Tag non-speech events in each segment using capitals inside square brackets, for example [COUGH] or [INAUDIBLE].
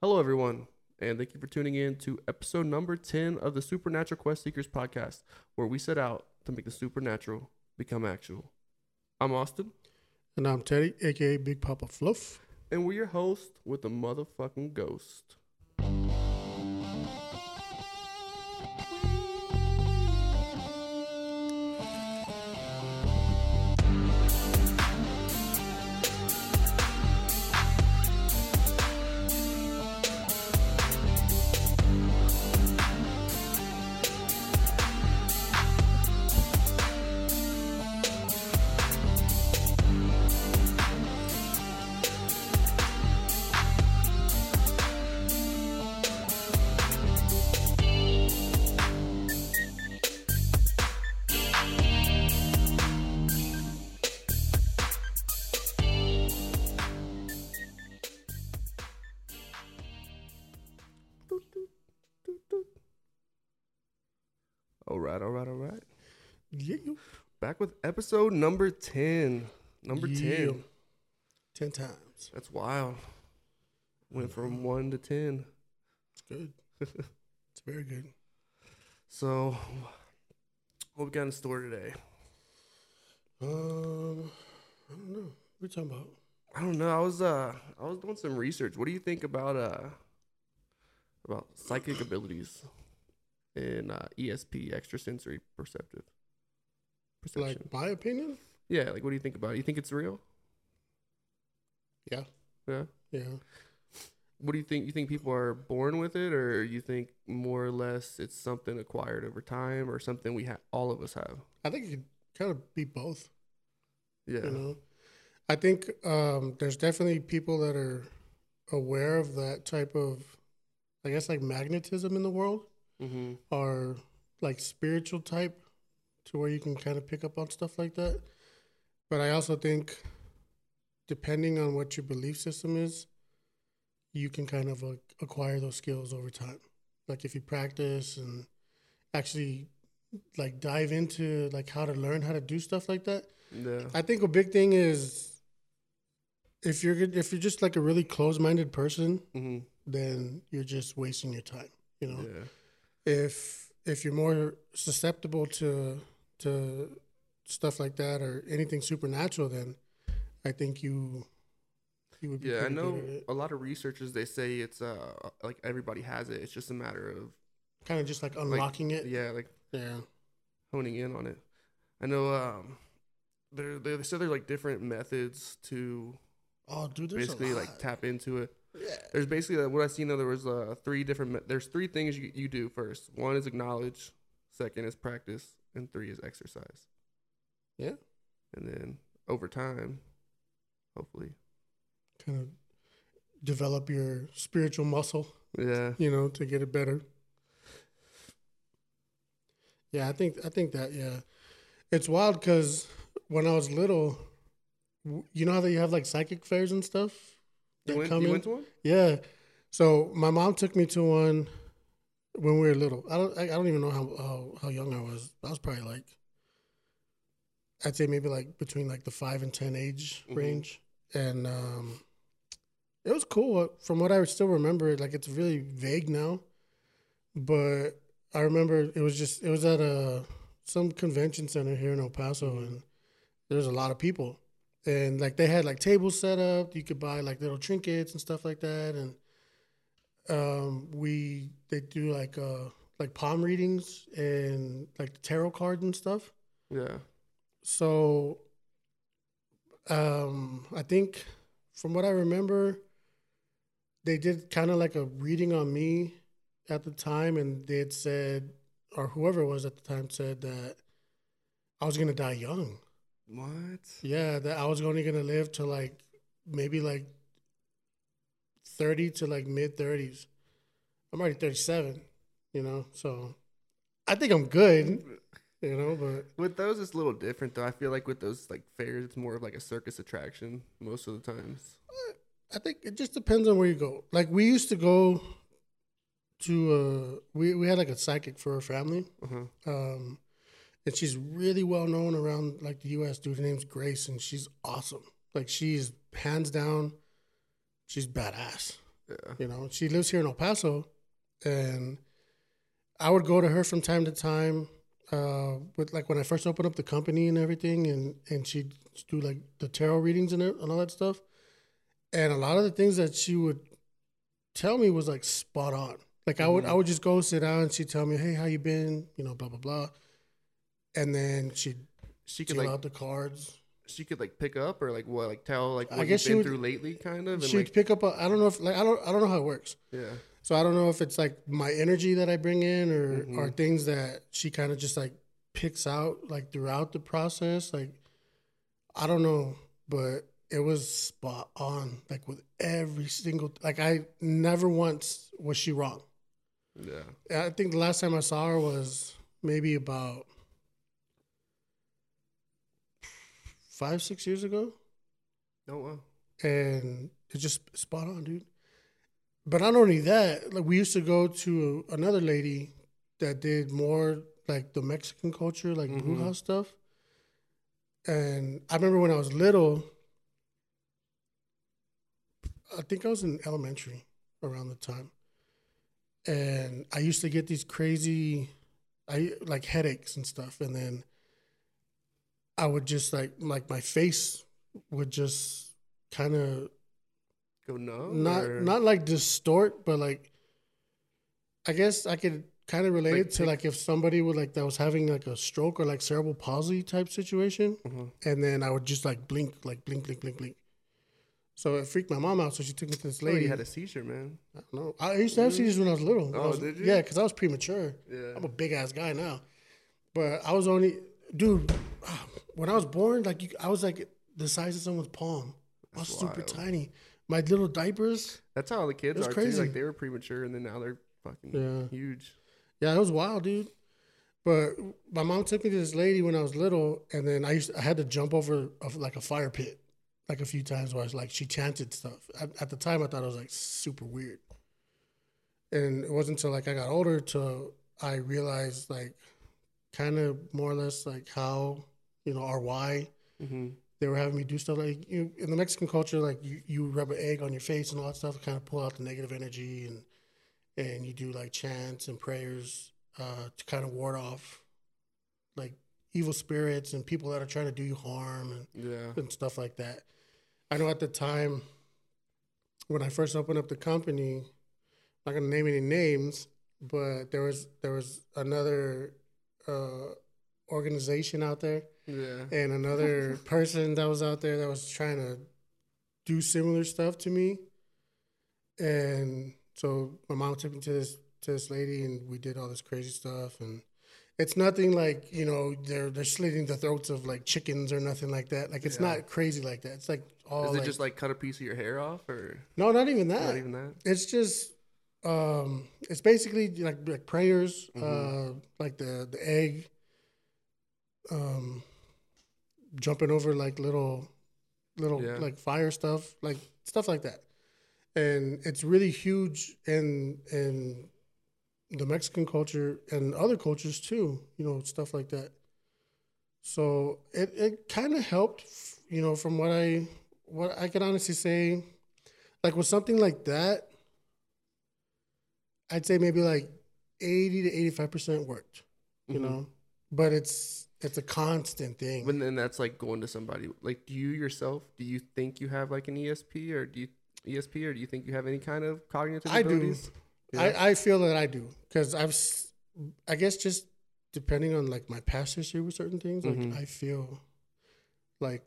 Hello, everyone, and thank you for tuning in to episode number 10 of the Supernatural Quest Seekers podcast, where we set out to make the supernatural become actual. I'm Austin, And I'm Teddy, aka Big Papa Fluff. and we're your host with the motherfucking ghost. Episode number 10. Number Yeah. 10. 10 times. That's wild. Went from 1 to 10. It's good. [LAUGHS] it's very good. So, what we got in store today? Um, I don't know. What are you talking about? I don't know. I was uh I was doing some research. What do you think about uh about psychic abilities in uh, ESP, extrasensory perceptive perception? Like, my opinion? yeah, like what do you think about it? You think it's real? Yeah. Yeah. Yeah. What do you think? You think people are born with it, or you think more or less it's something acquired over time, or something we have all of us have? I think it could kind of be both, Yeah. you know? I think um, there's definitely people that are aware of that type of, I guess, like magnetism in the world Mm-hmm. or like spiritual type to where you can kind of pick up on stuff like that. But I also think, depending on what your belief system is, you can kind of uh, acquire those skills over time. Like if you practice and actually like dive into like how to learn how to do stuff like that. Yeah. I think a big thing is if you're if you're just like a really closed-minded person, Mm-hmm. then you're just wasting your time. You know Yeah. if if you're more susceptible to to stuff like that or anything supernatural, then I think you you would be Yeah, I know good at it. a lot of researchers they say it's uh like everybody has it. It's just a matter of Kind of just like unlocking it. yeah, like Yeah. honing in on it. I know um there they said there's like different methods to Oh, dude, there's basically like tap into it. yeah. There's basically what I seen though there was uh three different me- there's three things you you do first. One is acknowledge, second is practice, and three is exercise. Yeah. And then over time, hopefully. kind of develop your spiritual muscle, Yeah. you know, to get it better. Yeah, I think I think that yeah, it's wild because when I was little, you know how they have like psychic fairs and stuff. You went, come you went to one? Yeah. So my mom took me to one when we were little. I don't. I I don't even know how how, how young I was. I was probably like, I'd say maybe like between like the five and ten age Mhm. range, and um, it was cool. From what I still remember, like it's really vague now, but I remember it was just it was at a some convention center here in El Paso, Mhm. and there was a lot of people and like they had like tables set up you could buy like little trinkets and stuff like that and um we they do like uh like palm readings and like tarot cards and stuff Yeah. so um i think from what i remember they did kind of like a reading on me at the time and they had said or whoever it was at the time said that i was gonna die young What? yeah, that I was only gonna live to like maybe like thirty to like mid thirties. I'm already thirty seven, you know, so I think I'm good, you know, but With those, it's a little different though. I feel like with those like fairs, it's more of like a circus attraction most of the times. I think it just depends on where you go. Like we used to go to uh we we had like a psychic for our family. Uh-huh. Um and she's really well known around like the US, dude. Her name's Grace and she's awesome. Like she's hands down, she's badass. Yeah. You know, she lives here in El Paso, and I would go to her from time to time. Uh, with like when I first opened up the company and everything, and and she'd do like the tarot readings and, and all that stuff. And a lot of the things that she would tell me was like spot on. Like I would I would just go sit down and she'd tell me, "Hey, how you been?" You know, blah blah blah. And then she'd She could like out the cards. She could like pick up or like what like tell like what I guess you've been would- through lately, kind of. And She'd like pick up. A, I don't know if like I don't I don't know how it works. yeah. So I don't know if it's like my energy that I bring in or Mhm. or things that she kind of just like picks out like throughout the process. Like I don't know, but it was spot on. Like with every single like I never once was she wrong. Yeah. I think the last time I saw her was maybe about five six years ago Oh wow. and it's just spot on, dude. But not only that, like we used to go to another lady that did more like the Mexican culture, like Mhm. bruja stuff. And I remember when I was little, I think I was in elementary around the time, and I used to get these crazy, I like headaches and stuff, and then I would just like like my face would just kind of Go numb. not or- not like distort, but like I guess I could kind of relate Like it to like if somebody would like that was having like a stroke or like cerebral palsy type situation, Mhm. and then I would just like blink, like blink, blink, blink, blink. So it freaked my mom out, so she took me to this Oh, lady. you had a seizure, man. I don't know. I used to have seizures when I was little. Oh, was- did you? Yeah, because I was premature. Yeah. I'm a big ass guy now, but I was only, dude. When I was born, like you, I was like the size of someone's palm. I was That's super wild. tiny. My little diapers. That's how the kids was are crazy. too. Like they were premature and then now they're fucking Yeah. huge. Yeah, it was wild, dude. But my mom took me to this lady when I was little, and then I used I had to jump over of like a fire pit, like a few times. Where I was like, she chanted stuff. At, at the time, I thought it was like super weird. And it wasn't until like I got older till I realized like, kind of more or less like how you know why Mm-hmm. they were having me do stuff like you in the Mexican culture, like you, you rub an egg on your face and all that stuff to kind of pull out the negative energy and and you do like chants and prayers uh, to kind of ward off like evil spirits and people that are trying to do you harm and, Yeah. and stuff like that. I know at the time when I first opened up the company, I'm not gonna name any names, but there was there was another uh, organization out there Yeah. and another [LAUGHS] person that was out there that was trying to do similar stuff to me. And so my mom took me to this to this lady and we did all this crazy stuff and it's nothing like, you know, they're they're slitting the throats of like chickens or nothing like that. Like it's Yeah. not crazy like that. It's like all Is it like, just like cut a piece of your hair off or No, not even that. not even that? It's just um it's basically like like prayers, Mhm. uh like the the egg um jumping over like little little Yeah. like fire stuff, like stuff like that. And it's really huge in in the Mexican culture and other cultures too, you know, stuff like that. So it, it kind of helped, you know, from what I what I can honestly say, like with something like that, I'd say maybe like eighty to eighty five percent worked, you Mhm. know, but it's it's a constant thing. But then that's like going to somebody. Like, do you yourself? Do you think you have like an ESP or do you ESP or do you think you have any kind of cognitive I do. Yeah. I, I feel that I do because I've, I guess just depending on like my past history with certain things, like Mhm. I feel like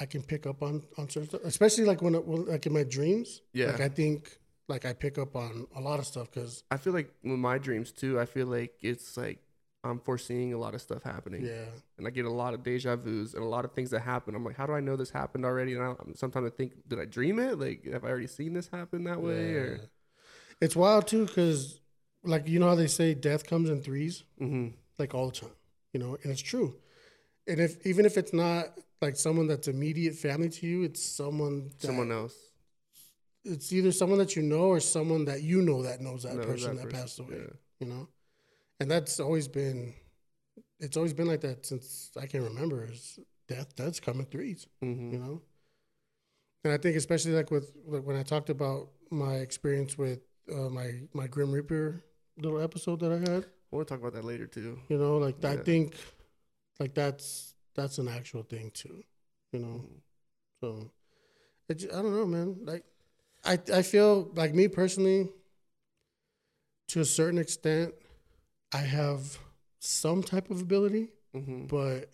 I can pick up on on certain stuff, especially like when, it, when like in my dreams. Yeah. like I think like I pick up on a lot of stuff because I feel like with my dreams too, I feel like it's like I'm foreseeing a lot of stuff happening. yeah, And I get a lot of deja vus and a lot of things that happen. I'm like, how do I know this happened already? And I, sometimes I think, did I dream it? Like, have I already seen this happen that way? Or Yeah. it's wild too because like you know how they say death comes in threes. mm-hmm. like all the time, you know, and it's true. And if even if it's not like someone that's immediate family to you, it's someone that, someone else. It's either someone that you know or someone that you know that knows that knows person that that, person, passed away. yeah. You know, and that's always been. It's always been like that since I can remember. Is death does come in threes, Mm-hmm. you know. And I think especially like with like when I talked about my experience with uh, my my Grim Reaper little episode that I had. We'll talk about that later too. You know, like I think like that's that's an actual thing too. You know, Mhm. so it, I don't know, man. Like I I feel like me personally, to a certain extent, I have some type of ability, Mhm. but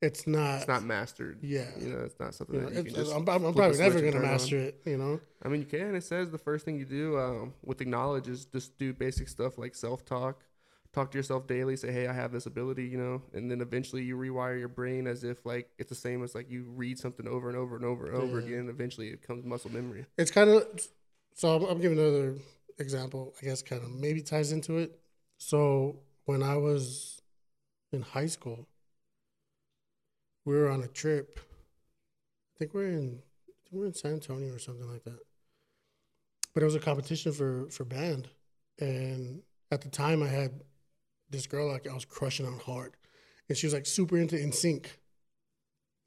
it's not. It's not mastered. Yeah. You know, it's not something you know, that you can just. I'm, I'm probably never gonna turn on. master it. You know. I mean, you can. It says the first thing you do um, with acknowledge is just do basic stuff like self talk. Talk to yourself daily. Say, "Hey, I have this ability," you know, and then eventually you rewire your brain as if like it's the same as like you read something over and over and over and over Yeah. again. Eventually, it becomes muscle memory. It's kind of so. I'm, I'm giving another example. I guess kind of maybe ties into it. So when I was in high school, we were on a trip. I think we're in. I think we're in San Antonio or something like that. But it was a competition for for band, and at the time I had this girl like I was crushing on hard, and she was like super into NSYNC,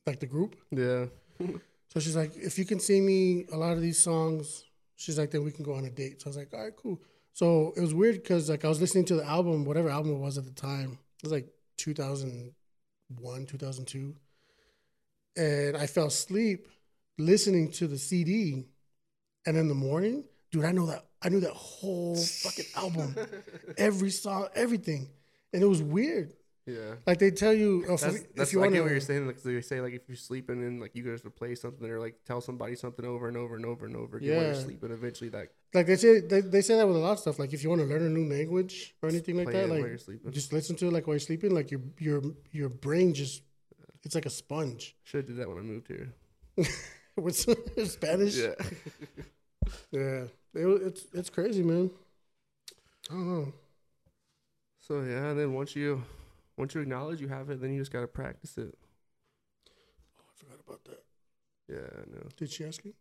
like the group. Yeah. [LAUGHS] So she's like, if you can sing me a lot of these songs, she's like, then we can go on a date. So I was like, all right, cool. So it was weird because like I was listening to the album, whatever album it was at the time. It was like 2001, 2002. And I fell asleep listening to the CD. And in the morning, dude, I know that I knew that whole fucking album, [LAUGHS] every song, everything. And it was weird. Yeah. Like they tell you, oh, if, That's, if that's you I want get what you're saying. Like they say, like if you're sleeping and like you guys play something or like tell somebody something over and over and over and over again while you're Yeah. sleeping, eventually that like they say, they, they say that with a lot of stuff. Like if you want to learn a new language or anything like that, like just listen to it like while you're sleeping. Like your your your brain just it's like a sponge. Should have did that when I moved here. [LAUGHS] With [LAUGHS] Spanish, Yeah. [LAUGHS] yeah, It it's it's crazy, man. I don't know. So yeah, and then once you once you acknowledge you have it, then you just gotta practice it. Oh, I forgot about that. Yeah, I know. Did she ask you?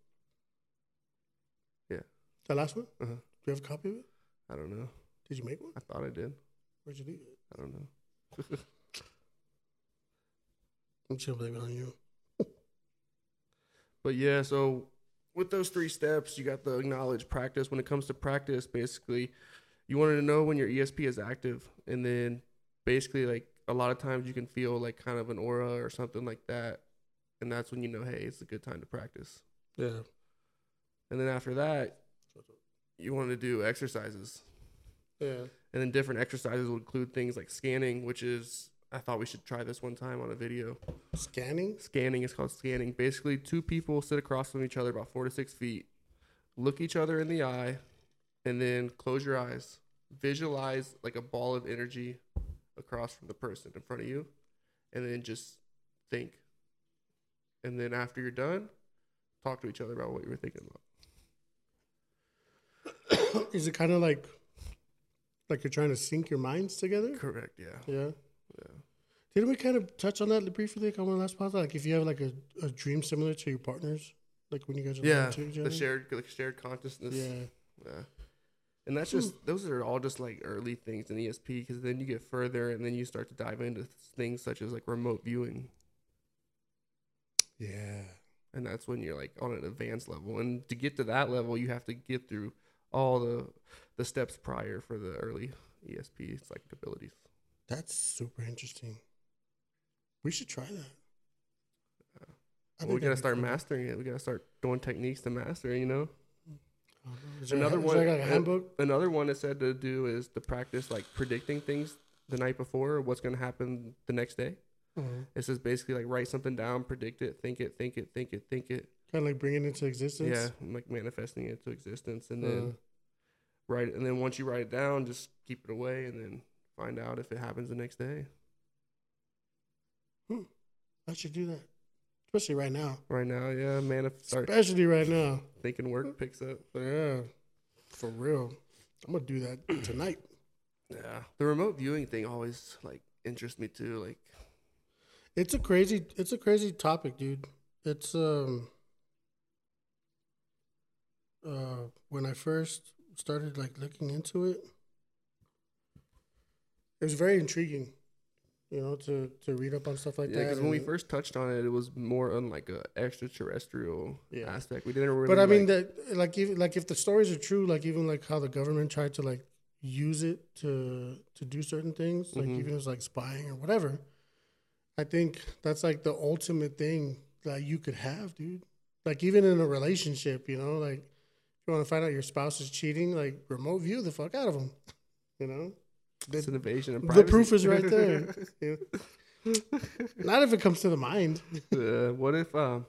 Yeah. That last one? Uh-huh. Do you have a copy of it? I don't know. Did you make one? I thought I did. Where'd you leave it? I don't know. [LAUGHS] I'm blame it on you. [LAUGHS] But yeah, so with those three steps, you got the acknowledge practice. When it comes to practice, basically, you wanted to know when your ESP is active, and then basically, like a lot of times, you can feel like kind of an aura or something like that, and that's when you know, hey, it's a good time to practice. Yeah. And then after that, you want to do exercises, Yeah. and then different exercises will include things like scanning, which is I thought we should try this one time on a video. Scanning. Scanning is called scanning. Basically, two people sit across from each other about four to six feet, look each other in the eye, and then close your eyes. Visualize like a ball of energy across from the person in front of you, and then just think. And then after you're done, talk to each other about what you were thinking about. [COUGHS] Is it kind of like like you're trying to sync your minds together? Correct. Yeah. Yeah. Yeah. Didn't we kind of touch on that briefly like on the last podcast? Like if you have like a, a dream similar to your partners, like when you guys are Yeah. to each The shared like shared consciousness. Yeah. Yeah. And that's just hmm. those are all just like early things in ESP because then you get further and then you start to dive into things such as like remote viewing Yeah. and that's when you're like on an advanced level and to get to that level you have to get through all the the steps prior for the early ESP psychic abilities. That's super interesting. We should try that. I Well, we gotta start cool. mastering it. We gotta start doing techniques to master it. You know. I don't know. Is there Another one- Is like a uh, handbook? Another one it said to do is to practice like predicting things the night before or what's gonna happen the next day. Uh-huh. It says basically like write something down, predict it, think it, think it, think it, think it. Kind of like bringing it into existence. Yeah, and, like manifesting it to existence, and Uh, then write. And then once you write it down, just keep it away, and then find out if it happens the next day. Hmm. I should do that, especially right now. Right now, yeah, manif- start Especially right now. thinking work picks up. Yeah, for real. I'm gonna do that [CLEARS THROAT] tonight. Yeah, the remote viewing thing always like interests me too. Like, It's a crazy. It's a crazy topic, dude. It's um. Uh, when I first started like looking into it, it was very intriguing. You know, to to read up on stuff like Yeah, that. because when we first touched on it, it was more on like a extraterrestrial Yeah. aspect. We didn't really. but I mean like- that like even like if the stories are true, like even like how the government tried to like use it to to do certain things, like Mhm. even as like spying or whatever. I think that's like the ultimate thing that you could have, dude. Like even in a relationship, you know, like if you want to find out your spouse is cheating, like remote view the fuck out of them, [LAUGHS] you know. It's an invasion of The proof is right there. [LAUGHS] Yeah. Not if it comes to the mind. [LAUGHS] Uh, what if? Um,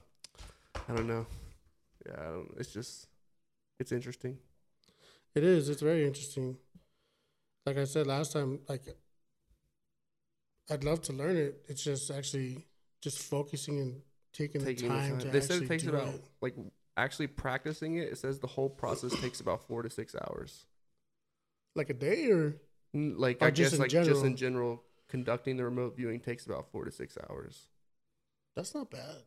I don't know. Yeah, I don't, it's just it's interesting. It is. It's very interesting. Like I said last time, like I'd love to learn it. It's just actually just focusing and taking, Taking the the time, time. to They said actually it takes do about it. like actually practicing it. It says the whole process takes about four to six hours. like a day or Like Or I just guess like just general? in general, conducting the remote viewing takes about four to six hours. that's not bad.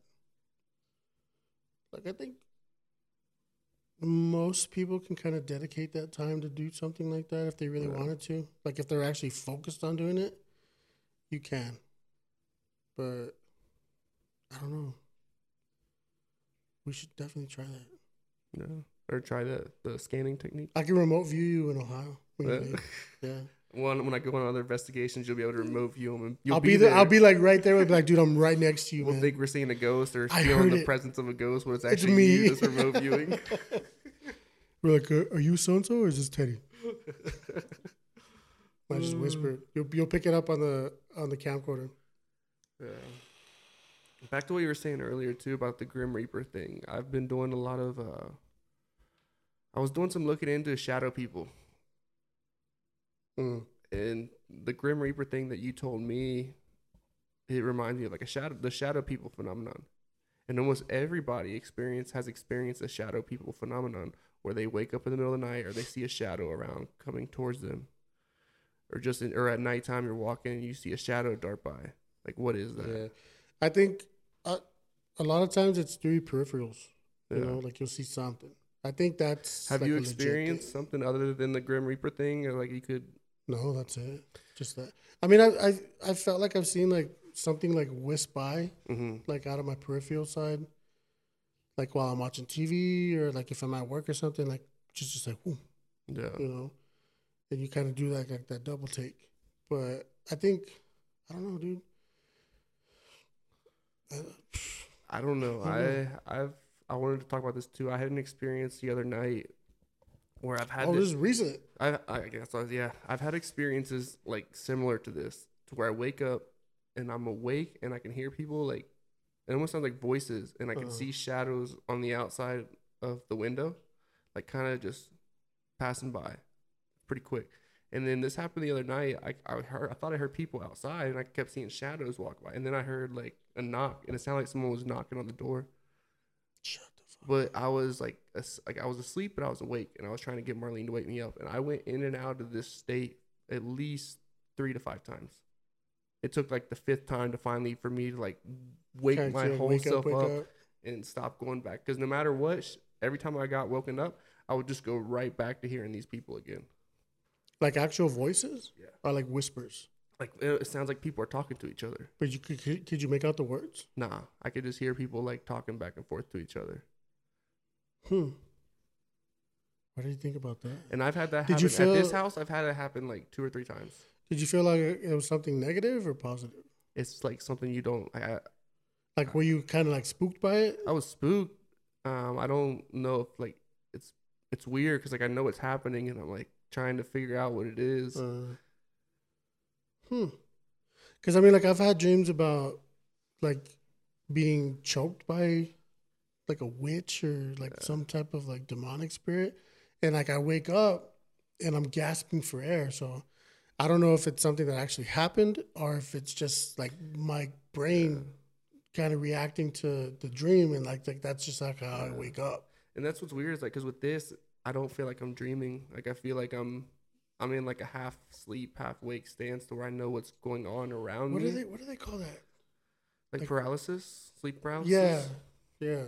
Like I think most people can kind of dedicate that time to do something like that if they really Yeah. wanted to. Like if they're actually focused on doing it, you can. But I don't know. We should definitely try that. No, or try the the scanning technique. I can remote view you in Ohio. Uh. [LAUGHS] Yeah, One when I go on other investigations, you'll be able to remote view them. And you'll I'll be, there. I'll be like right there. We'll be like, dude, I'm right next to you, We'll man. think we're seeing a ghost or I feeling the it. presence of a ghost when it's actually me. you just remote viewing. [LAUGHS] We're like, uh, are you so and so or is this Teddy? I just [LAUGHS] whisper. You'll you'll pick it up on the on the camcorder. Yeah. Back to what you were saying earlier too about the Grim Reaper thing. I've been doing a lot of. uh I was doing some looking into shadow people, Mm. and the Grim Reaper thing that you told me, it reminds me of like a shadow, the shadow people phenomenon, and almost everybody experience has experienced a shadow people phenomenon where they wake up in the middle of the night or they see a shadow around coming towards them, or just in, or at nighttime you're walking and you see a shadow dart by. Like what is that? Yeah, I think uh, a lot of times it's through peripherals. You Yeah. know, like you'll see something. I think that's. Have like you experienced thing. something other than the Grim Reaper thing? Or like you could, No, that's it. Just that. I mean, I I I felt like I've seen like something like whisk by, hmm like out of my peripheral side, like while I'm watching TV or like if I'm at work or something, like just just like, whoo, yeah, you know, and you kind of do that like that double take. But I think I don't know, dude. Uh, I don't know. I I've I wanted to talk about this too. I had an experience the other night where I've had oh, this this. is recent. I I guess I was, yeah. I've had experiences like similar to this, to where I wake up and I'm awake and I can hear people like it almost sounds like voices and I can Uh-huh. see shadows on the outside of the window, like kind of just passing by, pretty quick. And then this happened the other night. I I heard I thought I heard people outside and I kept seeing shadows walk by. And then I heard like a knock and it sounded like someone was knocking on the door. Shut. But I was like, like I was asleep, but I was awake, and I was trying to get Marlene to wake me up. And I went in and out of this state at least three to five times. It took like the fifth time to finally for me to like wake Kinda my whole wake self wake up, and stop going back. Because no matter what, every time I got woken up, I would just go right back to hearing these people again. Like actual voices? Yeah. Or like whispers? Like it, it sounds like people are talking to each other. But you could, could, could you make out the words? Nah, I could just hear people like talking back and forth to each other. Hmm. What do you think about that? And I've had that Did happen you at this house. I've had it happen like two or three times. Did you feel like it was something negative or positive? it's like something you don't. I, Like were you kind of like spooked by it? I was spooked. Um, I don't know if like it's it's weird because like I know it's happening and I'm like trying to figure out what it is. Uh, hmm. Because I mean, like I've had dreams about like being choked by like a witch or like Yeah. some type of like demonic spirit, and like I wake up and I'm gasping for air. So I don't know if it's something that actually happened or if it's just like my brain kind of reacting to the dream and like like that's just like how I wake up. and that's what's weird is like because with this I don't feel like I'm dreaming. Like I feel like I'm I'm in like a half sleep, half wake stance to where I know what's going on around What me. do they What do they call that? like like- paralysis, sleep paralysis. Yeah, yeah.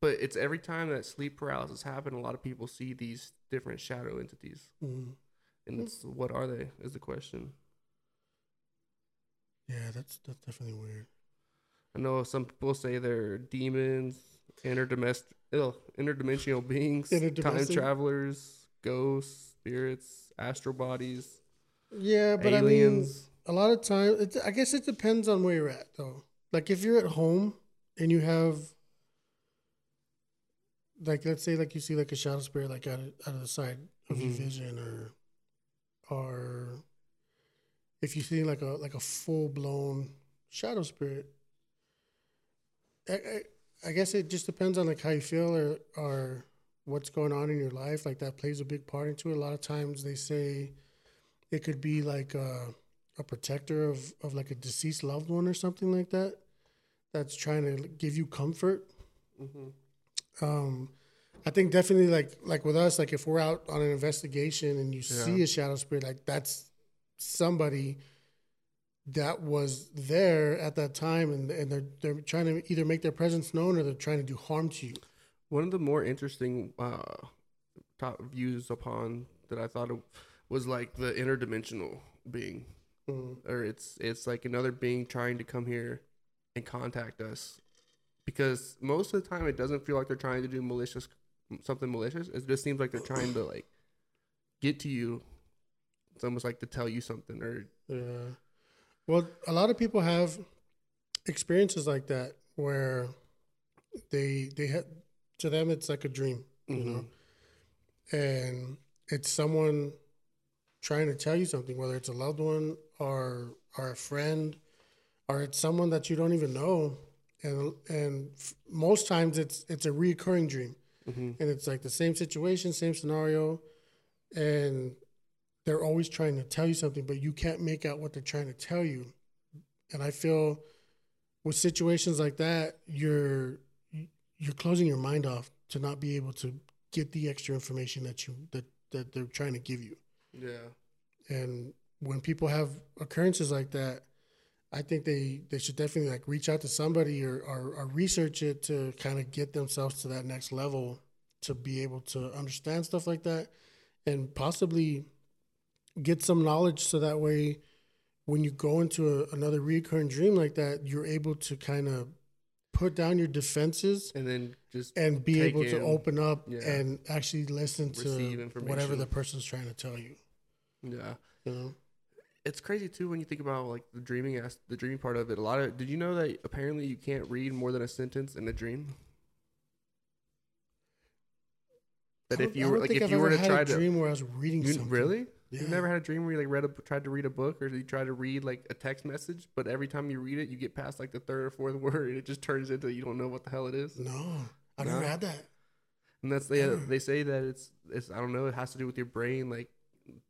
But it's every time that sleep paralysis happen, a lot of people see these different shadow entities. Mhm. And it's what are they is the question. Yeah, that's that's definitely weird. I know some people say they're demons, interdomestic, ill, interdimensional beings, time travelers, ghosts, spirits, astral bodies, Yeah, but I mean, a lot of time, it, I guess it depends on where you're at, though. Like if you're at home and you have, like, let's say, like you see like a shadow spirit, like out of, out of the side of your Mhm. vision, or, or if you see like a like a full blown shadow spirit. I, I, I guess it just depends on like how you feel or or what's going on in your life. Like that plays a big part into it. A lot of times they say it could be like a, a protector of, of like a deceased loved one or something like that that's trying to give you comfort hmm um i think definitely like like with us like if we're out on an investigation and you see a shadow spirit like that's somebody that was there at that time and, and they're they're trying to either make their presence known or they're trying to do harm to you. One of the more interesting uh, top views upon that I thought of was like the interdimensional being, Mm. or it's it's like another being trying to come here and contact us, because most of the time it doesn't feel like they're trying to do malicious something malicious. It just seems like they're trying to like get to you. It's almost like to tell you something, or Yeah. Well, a lot of people have experiences like that where they they had to them it's like a dream, you know, mm-hmm. and it's someone trying to tell you something, whether it's a loved one or or a friend, or it's someone that you don't even know, and and f- most times it's it's a reoccurring dream hmm and it's like the same situation, same scenario, and they're always trying to tell you something, but you can't make out what they're trying to tell you. And I feel with situations like that, you're you're closing your mind off to not be able to get the extra information that you that that they're trying to give you. yeah, And when people have occurrences like that, I think they, they should definitely like reach out to somebody or, or, or research it to kind of get themselves to that next level to be able to understand stuff like that and possibly get some knowledge so that way when you go into a, another recurring dream like that, you're able to kind of put down your defenses and then just and be able to open up yeah. and actually listen to whatever the person's trying to tell you. yeah. You know? It's crazy too when you think about like the dreaming as the dreaming part of it. A lot of did you know that apparently you can't read more than a sentence in a dream? That if you were like if I've you were to had try a to dream where I was reading you, something. really Yeah. you've never had a dream where you like read a tried to read a book or you tried to read like a text message, but every time you read it, you get past like the third or fourth [LAUGHS] word, and it just turns into you don't know what the hell it is. No, I No? never had that. And that's they Ever. they say that it's it's I don't know it has to do with your brain like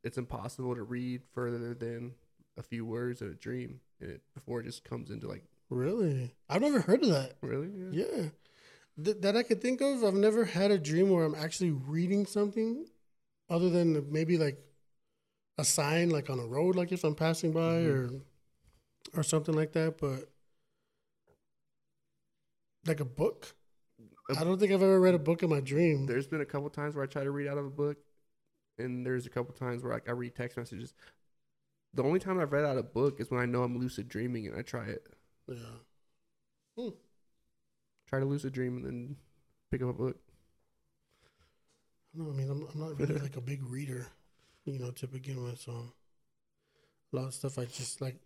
it's impossible to read further than a few words in a dream it, before it just comes into like Really, I've never heard of that. really Yeah, Th- that I could think of. I've never had a dream where I'm actually reading something, other than maybe like a sign, like on a road, like if I'm passing by Mhm. or or something like that. But like a book, A- I don't think I've ever read a book in my dream. There's been a couple times where I try to read out of a book, and there's a couple times where like, I read text messages. The only time I've read out a book is when I know I'm lucid dreaming and I try it. Yeah. Hmm. Try to lucid dream and then pick up a book. No, I mean, I'm, I'm not really like a big reader, you know, to begin with. So a lot of stuff I just like.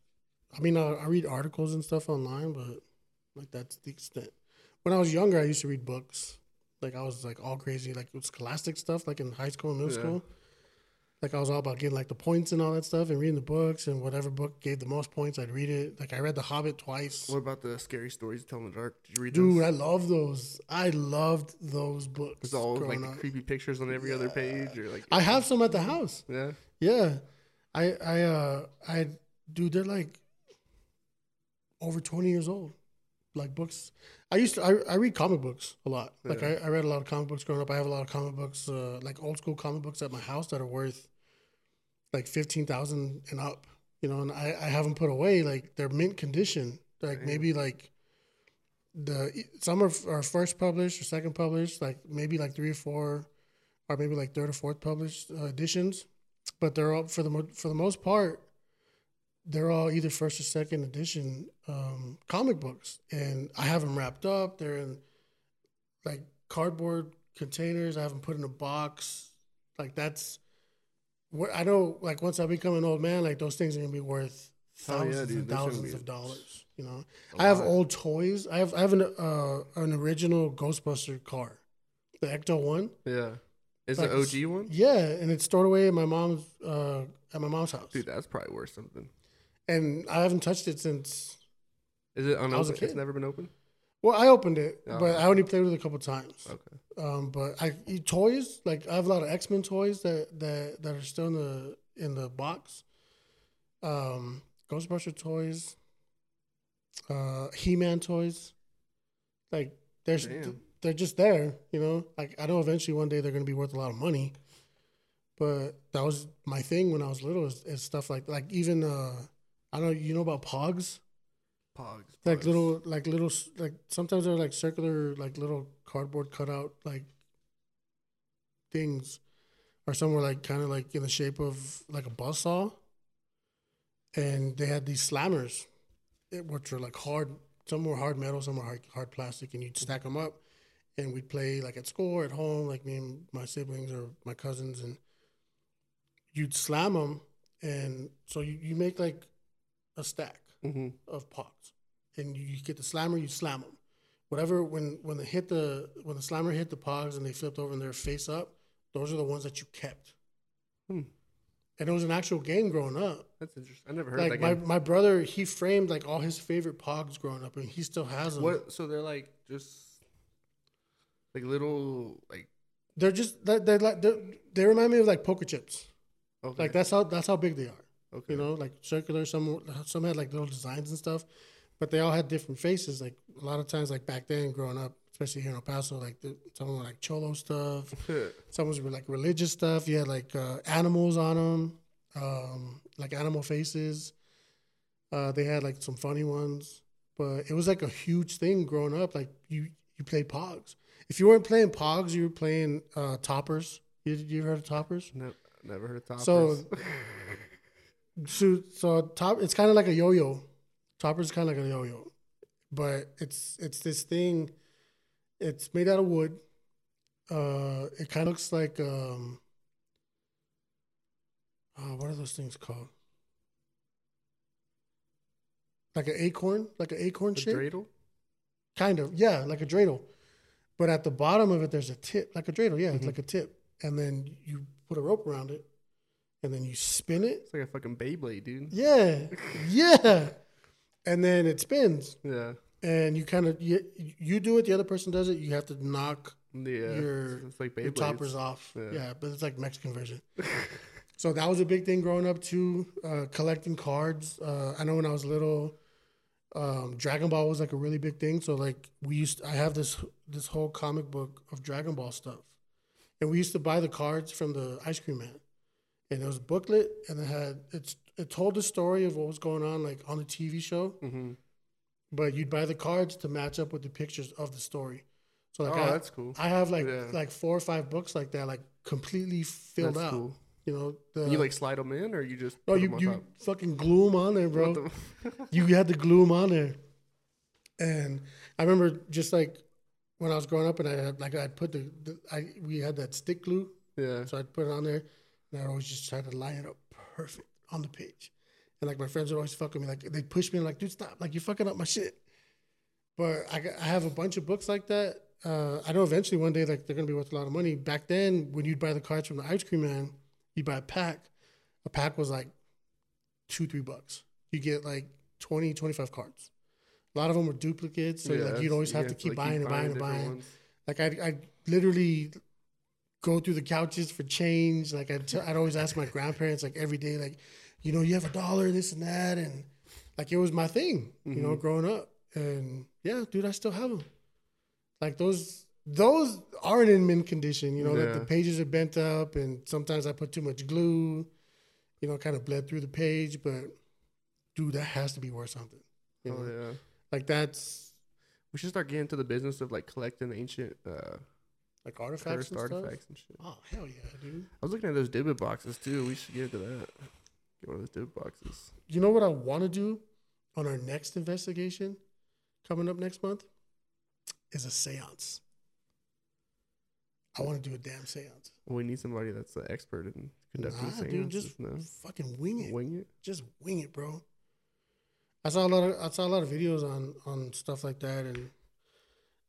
I mean, I, I read articles and stuff online, but like that's the extent. When I was younger, I used to read books. Like I was like all crazy, like scholastic stuff, like in high school and middle Yeah. school. Like I was all about getting like the points and all that stuff, and reading the books, and whatever book gave the most points, I'd read it. Like I read The Hobbit twice. What about the scary stories you tell in the dark? Did you read Dude, those? I love those. I loved those books. There's all like up. creepy pictures on every other page, or like I have some at the house. yeah. Yeah, I I uh I dude, they're like over twenty years old. Like books, I used to I, I read comic books a lot. Like Yeah. I, I read a lot of comic books growing up. I have a lot of comic books, uh, like old school comic books at my house that are worth like fifteen thousand and up. You know, and I I have them put away like they're mint condition. Like Damn. maybe like the some are, are first published or second published. Like maybe like three or four, or maybe like third or fourth published uh, editions but they're all for the mo- for the most part they're all either first or second edition um, comic books, and I have them wrapped up. They're in like cardboard containers. I have them put in a box. Like that's I know. Like once I become an old man, like those things are gonna be worth Oh, yeah, thousands and thousands of dollars. You know, I have old toys. I have I have an uh, an original Ghostbuster car, the Ecto one. Yeah. Is Like the OG one? Yeah, and it's stored away at my mom's uh, at my mom's house, Dude, that's probably worth something. and I haven't touched it since. Is it I was a kid. It's never been opened? Well, I opened it, Oh. but I only played with it a couple times. Okay. Um, but I eat toys like I have a lot of X Men toys that that that are still in the in the box. Um, Ghostbuster toys, uh, He Man toys, like there's Damn. they're just there, you know. Like I know eventually one day they're gonna be worth a lot of money, but that was my thing when I was little is, is stuff like like even uh I don't know you know about Pogs Pogs. like Pogs. little like little like sometimes they're like circular like little cardboard cutout like things or some were like kind of like in the shape of like a buzz saw and they had these slammers eh, which were like hard some were hard metal some were hard, hard plastic and you'd stack them up and we'd play like at school or at home like me and my siblings or my cousins and you'd slam them and so you, you make like a stack Mhm. of pogs, and you, you get the slammer, you slam them. Whatever when when they hit the when the slammer hit the pogs and they flipped over and they're face up, those are the ones that you kept. Hmm. And it was an actual game growing up. That's interesting. I never heard Like that my, game. my brother, he framed like all his favorite pogs growing up, and he still has them. What? So they're like just like little like They're just they're, they're like they're, they remind me of like poker chips. okay. Like that's how that's how big they are. okay. you know, like circular. Some some had like little designs and stuff, but they all had different faces. Like a lot of times, like back then, growing up, especially here in El Paso, like the, some were like cholo stuff, [LAUGHS] some was like religious stuff. You had like uh, animals on them, um, like animal faces. Uh, they had like some funny ones, but it was like a huge thing growing up. Like you you played Pogs. If you weren't playing Pogs, you were playing uh, Toppers. You, you ever heard of Toppers? no, never heard of toppers. So- [LAUGHS] So, so top, it's kind of like a yo-yo. Topper's kind of like a yo-yo, but it's it's this thing. It's made out of wood. Uh, it kind of looks like um. Uh, what are those things called? Like an acorn, like an acorn the shape, dreidel. kind of. Yeah, like a dreidel, but at the bottom of it, there's a tip, like a dreidel. Yeah, it's Mhm. like a tip, and then you put a rope around it, and then you spin it, It's like a fucking Beyblade, dude. yeah, [LAUGHS] yeah. And then it spins, Yeah. and you kind of you, you do it. The other person does it. You have to knock Yeah. Your- it's like your toppers off. Yeah. Yeah. but it's like Mexican version. [LAUGHS] so that was a big thing growing up too. Uh, collecting cards. Uh, I know when I was little, um, Dragon Ball was like a really big thing. So like we used, I have this this whole comic book of Dragon Ball stuff, and we used to buy the cards from the ice cream man, and it was a booklet, and it had it's it told the story of what was going on like on the TV show, hmm but you'd buy the cards to match up with the pictures of the story. So like oh, I, that's cool. I have like Yeah. like four or five books like that, like completely filled That's out. cool. You know, the, you like slide them in, or you just no, you you top? fucking glue them on there, bro. The- [LAUGHS] you had to glue them on there. And I remember just like when I was growing up, and I had like I'd put the, the I we had that stick glue, yeah. so I'd put it on there, and I'd always just try to line it up perfect on the page. And like my friends would always fuck with me, like they'd push me, like dude, stop, like you're fucking up my shit. But I, I have a bunch of books like that. Uh, I know eventually one day like they're gonna be worth a lot of money. Back then, when you'd buy the cards from the ice cream man, you'd buy a pack. A pack was like two, three bucks. You get like 20, 25 cards. A lot of them were duplicates, so like you'd always have to keep buying and buying and buying. ones. Like I, I literally go through the couches for change. Like I'd, t- I'd always ask my grandparents like every day, like, you know, you have a dollar, this and that, and like it was my thing, you know, growing up. And yeah, dude, I still have them. Like those, those aren't in mint condition. You know, like the pages are bent up, and sometimes I put too much glue. You know, kind of bled through the page, but dude, that has to be worth something. You know? Oh yeah. Like that's We should start getting into the business of like collecting ancient uh, like artifacts cursed and stuff. artifacts and shit. Oh hell yeah, dude! I was looking at those Dybbuk boxes too. We should get into that. Get one of those dude boxes. You know what I want to do on our next investigation coming up next month is a seance. I want to do a damn seance. Well, we need somebody that's an expert in conducting Nah, seances. dude, just no? fucking wing it. wing it. Just wing it, bro. I saw a lot of I saw a lot of videos on on stuff like that, and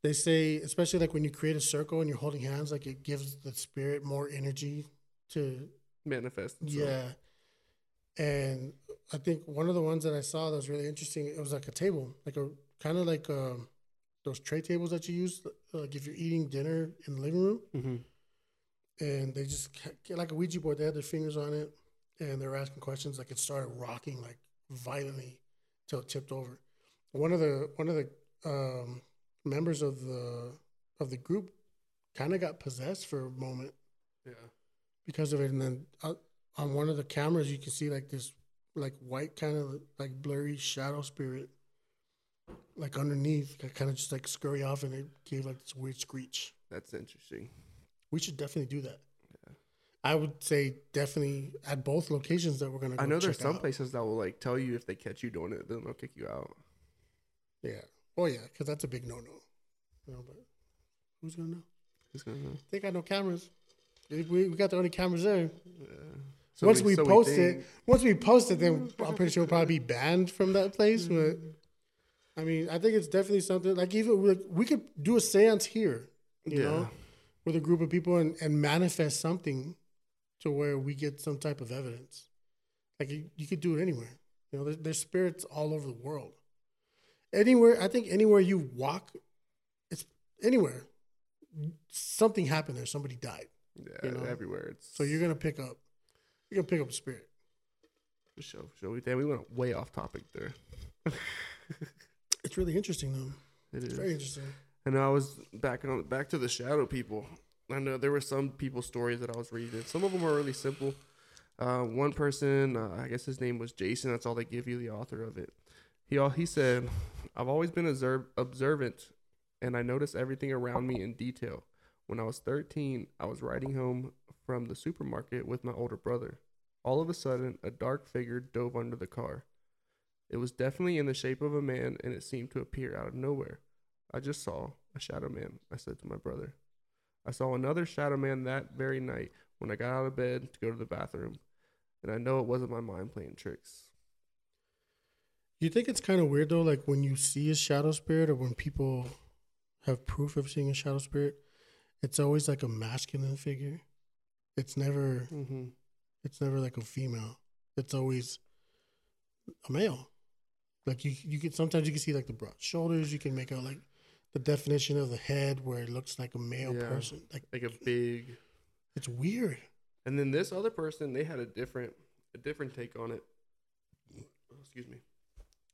they say, especially like when you create a circle and you're holding hands, like it gives the spirit more energy to Manifest. itself. Yeah. And I think one of the ones that I saw that was really interesting, it was like a table, like a kind of like um, those tray tables that you use, like if you're eating dinner in the living room. Mm-hmm. And they just like a Ouija board, they had their fingers on it and they were asking questions. Like it started rocking like violently till it tipped over. One of the one of the um, members of the of the group kind of got possessed for a moment Yeah. because of it. And then uh, on one of the cameras, you can see like this, like white kind of like blurry shadow spirit, like underneath, kind of just like scurry off, and it gave like this weird screech. That's interesting. We should definitely do that. Yeah. I would say definitely at both locations that we're gonna. Go I know there's some out. places that will like tell you if they catch you doing it, then they'll kick you out. Yeah. Oh yeah, because that's a big no no. You know, but who's gonna know? Who's gonna know? They got no cameras. We, we got the only cameras there. Yeah. Once we so post it, once we post it, then I'm pretty sure we'll probably be banned from that place. But. I mean, I think it's definitely something like even like, we could do a séance here, you Yeah. know, with a group of people and, and manifest something to where we get some type of evidence. Like you, you could do it anywhere. You know, there's, there's spirits all over the world. Anywhere, I think anywhere you walk, it's anywhere. Something happened there. Somebody died. yeah, you know, everywhere. It's So you're gonna pick up. You're gonna pick up a spirit. for sure. For sure. We damn, we went way off topic there. It's really interesting though. It's is. very interesting. I know I was back on back to the shadow people. I know there were some people stories that I was reading. Some of them were really simple. Uh, one person, uh, I guess his name was Jason. That's all they give you. The author of it. He he said, "I've always been observ- observant, and I notice everything around me in detail. When I was 13, I was riding home from the supermarket with my older brother. All of a sudden, a dark figure dove under the car. It was definitely in the shape of a man, and it seemed to appear out of nowhere. I just saw a shadow man, I said to my brother. I saw another shadow man that very night when I got out of bed to go to the bathroom, and I know it wasn't my mind playing tricks. You think it's kind of weird though, like when you see a shadow spirit or when people have proof of seeing a shadow spirit, it's always like a masculine figure. It's never Mm-hmm. it's never like a female. It's always a male. Like you you can sometimes you can see like the broad shoulders, you can make out like the definition of the head where it looks like a male Yeah. person. Like Like a big. it's weird. And then this other person, they had a different, a different take on it. Oh, excuse me.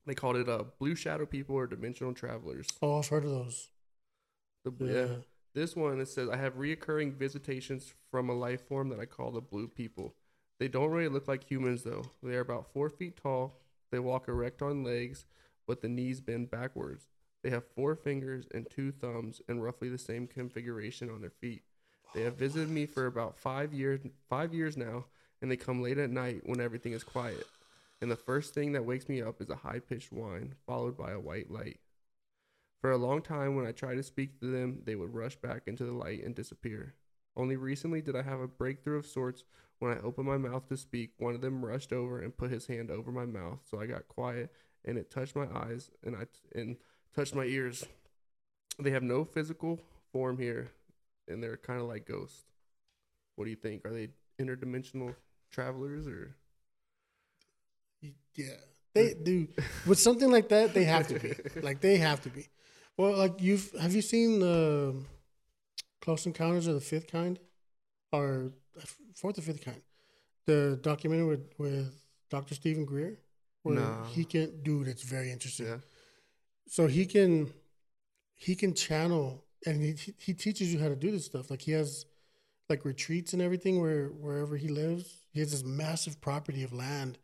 They called it uh, blue shadow people or dimensional travelers. Oh, I've heard of those. The, yeah. This one it says I have reoccurring visitations from a life form that I call the blue people. They don't really look like humans though. They are about four feet tall. They walk erect on legs, but the knees bend backwards. They have four fingers and two thumbs and roughly the same configuration on their feet. They have visited me for about five years five years now, and they come late at night when everything is quiet. And the first thing that wakes me up is a high pitched whine, followed by a white light. For a long time, when I tried to speak to them, they would rush back into the light and disappear. Only recently did I have a breakthrough of sorts. When I opened my mouth to speak, one of them rushed over and put his hand over my mouth, so I got quiet, and it touched my eyes and I and touched my ears. They have no physical form here, and they're kind of like ghosts. What do you think? Are they interdimensional travelers or? Yeah, they do. With something like that, they have to be. Like they have to be. Well, like you've have you seen the Close Encounters of the Fifth Kind, or uh, fourth or fifth kind? The documentary with with Dr. Steven Greer, where No. he can, dude, it's very interesting. Yeah. So he can he can channel, and he he teaches you how to do this stuff. Like he has like retreats and everything where wherever he lives, he has this massive property of land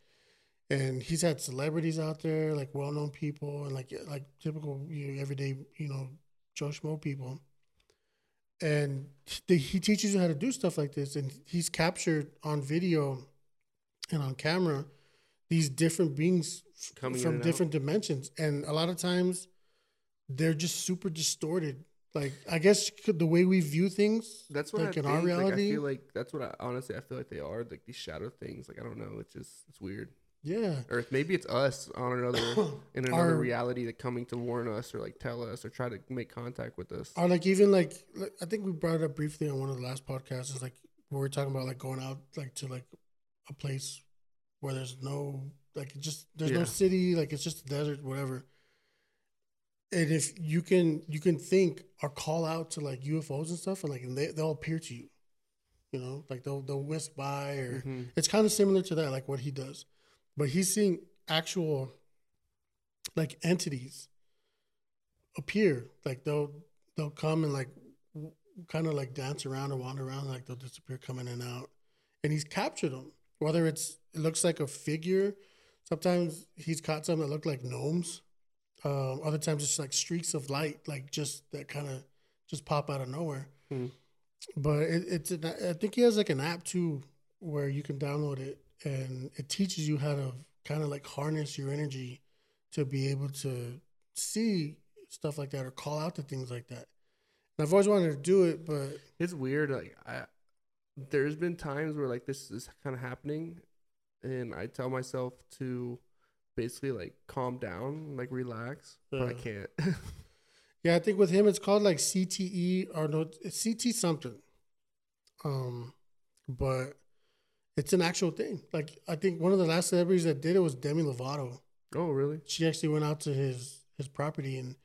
and he's had celebrities out there, like well-known people, and like like typical you know, everyday you know Joe Schmo people. And he he teaches you how to do stuff like this, and he's captured on video and on camera these different beings Coming from and out. different dimensions, and a lot of times they're just super distorted. Like I guess the way we view things, That's what like I in think. our Like, I feel like that's what I honestly I feel like they are like these shadow things. Like I don't know. It's just it's weird. Yeah, Or if maybe it's us on another [COUGHS] in another Our- reality that coming to warn us or like tell us or try to make contact with us. or like even like, like I think we brought it up briefly on one of the last podcasts. Is like we were talking about like going out like to like a place where there's no like just there's Yeah. no city, like it's just a desert, whatever. And if you can you can think or call out to like UFOs and stuff, and like and they they'll appear to you, you know, like they'll they'll whisk by, or Mhm. it's kind of similar to that, like what he does, but he's seeing actual like entities appear, like they'll they'll come and like kind of like dance around or wander around, like they'll disappear, come in and out, and he's captured them. Whether it's it looks like a figure, sometimes he's caught some that look like gnomes. Um, other times it's like streaks of light, like just that kind of just pop out of nowhere. Hmm. But it, it's an, I think he has like an app too where you can download it and it teaches you how to kind of like harness your energy to be able to see stuff like that or call out to things like that. And I've always wanted to do it, but It's weird. Like I, there's been times where like this is kind of happening, and I tell myself to basically like calm down, like relax, but I can't. [LAUGHS] Yeah, I think with him it's called like CTE or no, CT something. Um, but it's an actual thing. Like I think one of the last celebrities that did it was Demi Lovato. oh really? She actually went out to his his property and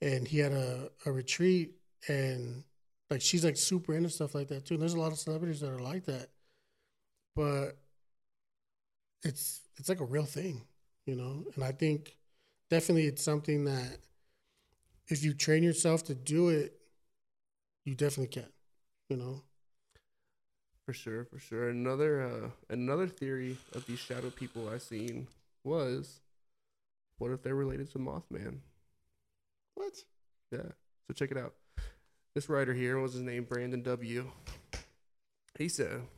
and he had a a retreat and like she's like super into stuff like that too. And there's a lot of celebrities that are like that, but it's it's like a real thing, you know. And I think definitely it's something that if you train yourself to do it, you definitely can, you know. For sure, for sure. Another uh another theory of these shadow people I've seen was what if they're related to Mothman? What? Yeah. So check it out. This writer here was his name Brandon W. He said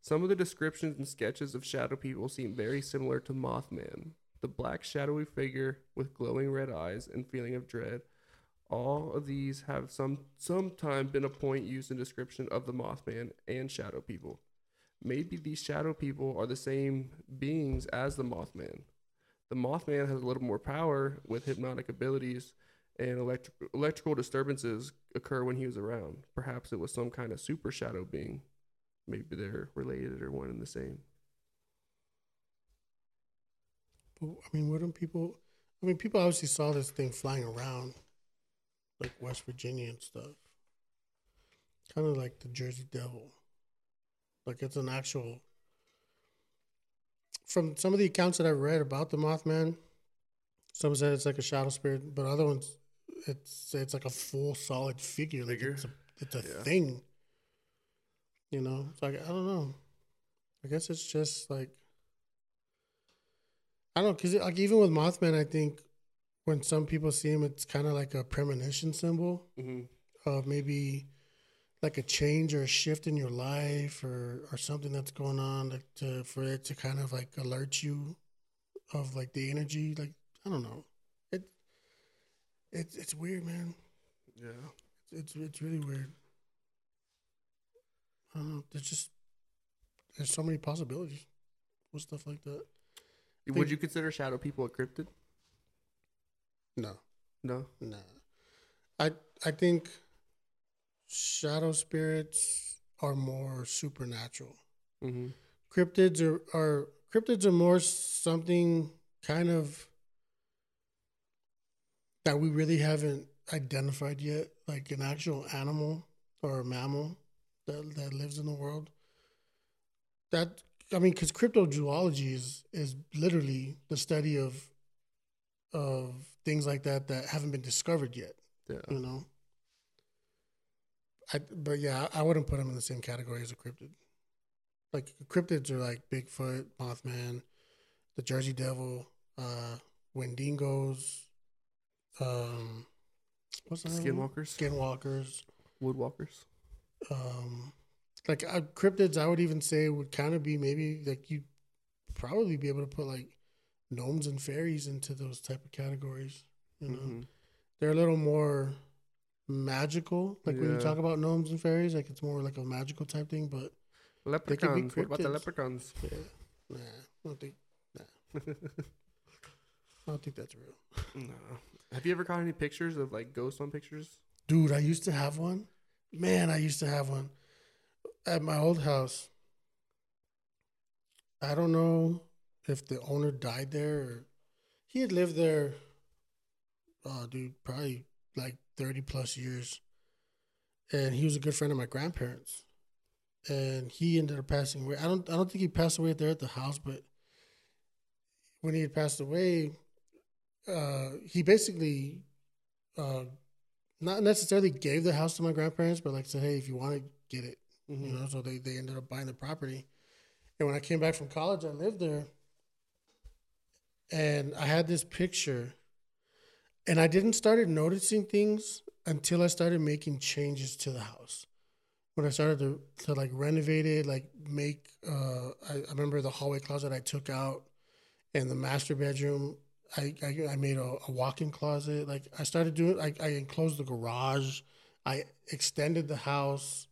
some of the descriptions and sketches of shadow people seem very similar to Mothman. The black shadowy figure with glowing red eyes and feeling of dread. All of these have some sometime been a point used in description of the Mothman and shadow people. Maybe these shadow people are the same beings as the Mothman. The Mothman has a little more power with hypnotic abilities and electric, electrical disturbances occur when he was around. Perhaps it was some kind of super shadow being. Maybe they're related or one and the same. But, I mean, wouldn't people? I mean, people obviously saw this thing flying around, like West Virginia and stuff. Kind of like the Jersey Devil. Like it's an actual. From some of the accounts that I've read about the Mothman, some said it's like a shadow spirit, but other ones, it's it's like a full solid figure. Like Figure? it's a it's a Yeah. thing. You know, it's like I don't know. I guess it's just like I don't know, cause like even with Mothman, I think when some people see him, it's kind of like a premonition symbol Mm-hmm. of maybe like a change or a shift in your life or or something that's going on like to for it to kind of like alert you of like the energy. Like I don't know, it it's it's weird, man. Yeah. It's it's really weird. I don't know. There's just there's so many possibilities with stuff like that. Would Think- you consider shadow people a cryptid? No. No. No. I I think shadow spirits are more supernatural. Mm-hmm. Cryptids are, are cryptids are more something kind of that we really haven't identified yet, like an actual animal or a mammal that that lives in the world. That I mean, because cryptozoology is is literally the study of of things like that that haven't been discovered yet. Yeah. You know. I but yeah, I wouldn't put them in the same category as a cryptid. Like cryptids are like Bigfoot, Mothman, the Jersey Devil, uh, Wendigos, um, what's the one? Skinwalkers, Skinwalkers. woodwalkers. Um, like uh, cryptids, I would even say would kind of be maybe like you probably be able to put like gnomes and fairies into those type of categories. You know, Mhm. they're a little more magical. Like when you talk about gnomes and fairies, like it's more like a magical type thing. But Leprechauns. What about the leprechauns? Yeah. Nah, I don't think. Nah, [LAUGHS] I don't think that's real. no. Have you ever caught any pictures of like ghosts on pictures? Dude, I used to have one. Man, I used to have one at my old house. I don't know if the owner died there or he had lived there. Oh, dude, probably like thirty plus years, and he was a good friend of my grandparents. And he ended up passing away. I don't. I don't think he passed away there at the house, but when he had passed away, uh, he basically uh, not necessarily gave the house to my grandparents, but like said, hey, if you want to get it, Mm-hmm. you know. So they they ended up buying the property. And when I came back from college, I lived there, and I had this picture, and I didn't started noticing things until I started making changes to the house. When I started to, to like renovate it, like make, uh, I, I remember the hallway closet I took out, and the master bedroom. I, I, I made a, a walk-in closet. Like I started doing, I, I enclosed the garage. I extended the house.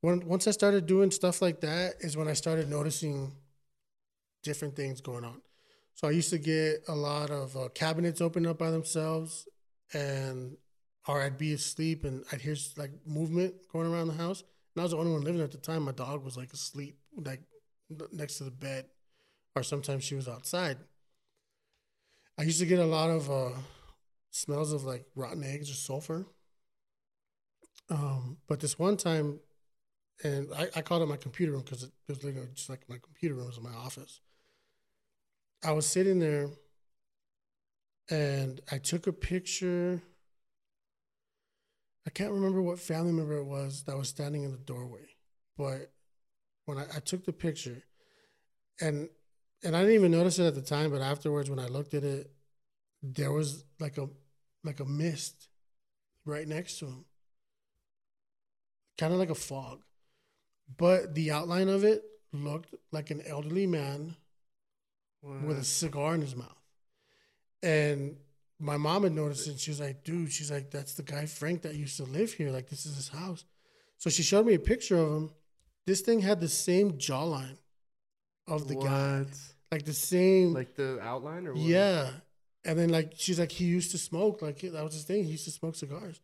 When once I started doing stuff like that is when I started noticing different things going on. So I used to get a lot of uh, cabinets opened up by themselves, and or I'd be asleep and I'd hear like movement going around the house. And I was the only one living at the time. My dog was like asleep, like next to the bed, or sometimes she was outside. I used to get a lot of uh, smells of like rotten eggs or sulfur. Um, but this one time, and I, I called it my computer room because it was literally just like my computer room was in my office. I was sitting there and I took a picture. I can't remember what family member it was that was standing in the doorway, but when I, I took the picture, and and I didn't even notice it at the time, but afterwards when I looked at it, there was like a like a mist right next to him, kind of like a fog, but the outline of it looked like an elderly man with a cigar in his mouth. And my mom had noticed it. And she was like, dude, she's like, that's the guy Frank that used to live here. Like, this is his house. So she showed me a picture of him. This thing had the same jawline of the guy. Like the same. Like the outline or what? yeah. And then, like, she's like, he used to smoke. Like, that was his thing. He used to smoke cigars.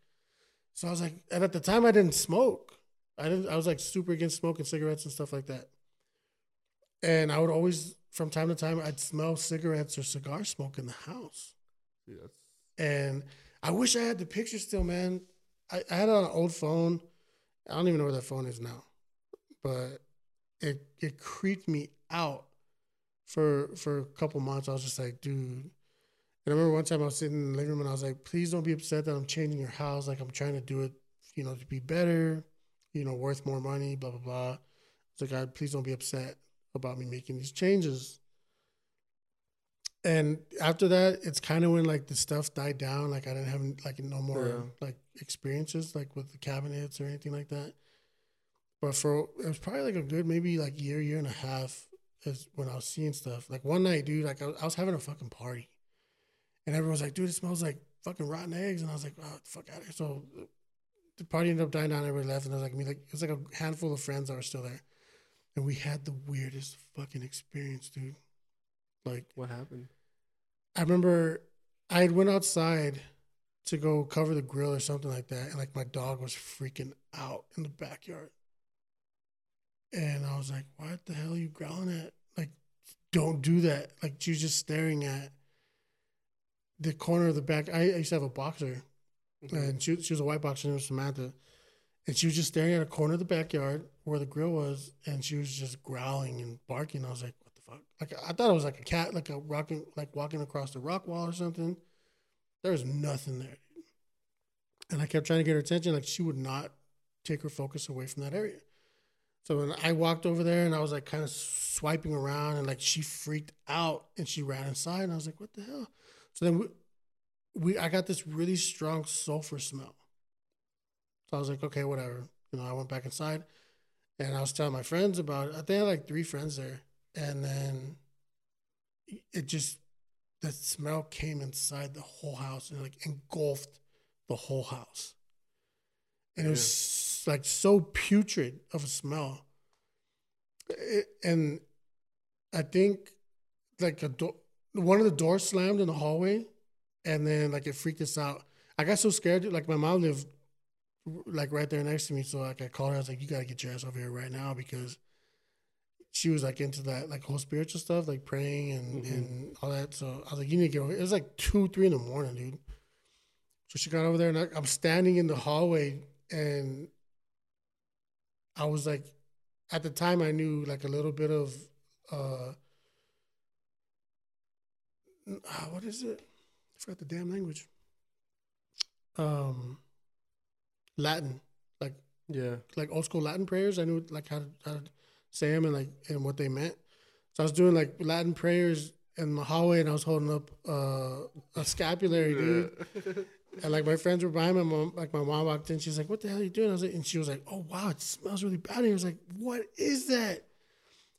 So I was like, and at the time, I didn't smoke. I didn't. I was like super against smoking cigarettes and stuff like that. And I would always, from time to time, I'd smell cigarettes or cigar smoke in the house. That's And I wish I had the picture still, man. I, I had it on an old phone. I don't even know where that phone is now. But it it creeped me out for for a couple months. I was just like, dude. And I remember one time I was sitting in the living room and I was like, please don't be upset that I'm changing your house. Like I'm trying to do it, you know, to be better, you know, worth more money, blah blah blah. It's like, God, please don't be upset about me making these changes. And after that, it's kind of when like the stuff died down. Like I didn't have like no more Yeah. like experiences like with the cabinets or anything like that. But for it was probably like a good maybe like year, year and a half is when I was seeing stuff. Like one night, dude, like I was, I was having a fucking party, and everyone was like, "Dude, it smells like fucking rotten eggs," and I was like, "Oh, fuck out of here!" So the party ended up dying down. Everybody left, and I was like, "Me, like it was like a handful of friends that were still there." And we had the weirdest fucking experience, dude. Like what happened. I remember I had went outside to go cover the grill or something like that, and like my dog was freaking out in the backyard. And I was like, "What the hell are you growling at? Like, don't do that!" Like she was just staring at the corner of the back. I, I used to have a boxer, mm-hmm. and she she was a white boxer named Samantha, and she was just staring at a corner of the backyard where the grill was, and she was just growling and barking. I was like, "What the fuck?" Like I thought it was like a cat, like a rocking, like walking across the rock wall or something. There was nothing there, and I kept trying to get her attention. Like she would not take her focus away from that area. So when I walked over there and I was like kind of swiping around and like she freaked out and she ran inside and I was like, "What the hell?" So then we, we I got this really strong sulfur smell. So I was like, okay, whatever. You know, I went back inside and I was telling my friends about it. I think I had like three friends there. And then it just the smell came inside the whole house and like engulfed the whole house. And it was like so putrid of a smell. It- and I think like a door, one of the doors slammed in the hallway, and then like it freaked us out. I got so scared. Like my mom lived like right there next to me, so like I called her. I was like, "You gotta get your ass over here right now," because she was like into that like whole spiritual stuff, like praying and, Mhm. and all that. So I was like, "You need to get over." It was like two, three in the morning, dude. So she got over there, and I, I'm standing in the hallway, and I was like, at the time, I knew like a little bit of, uh, ah, what is it? I forgot the damn language. Um, Latin, like Yeah. like old school Latin prayers. I knew like how to, how to say them and like and what they meant. So I was doing like Latin prayers in the hallway, and I was holding up uh, a scapulary, [LAUGHS] dude. And like my friends were behind my mom, like my mom walked in, she's like, "What the hell are you doing?" I was like, and she was like, "Oh wow, it smells really bad." And I was like, "What is that?"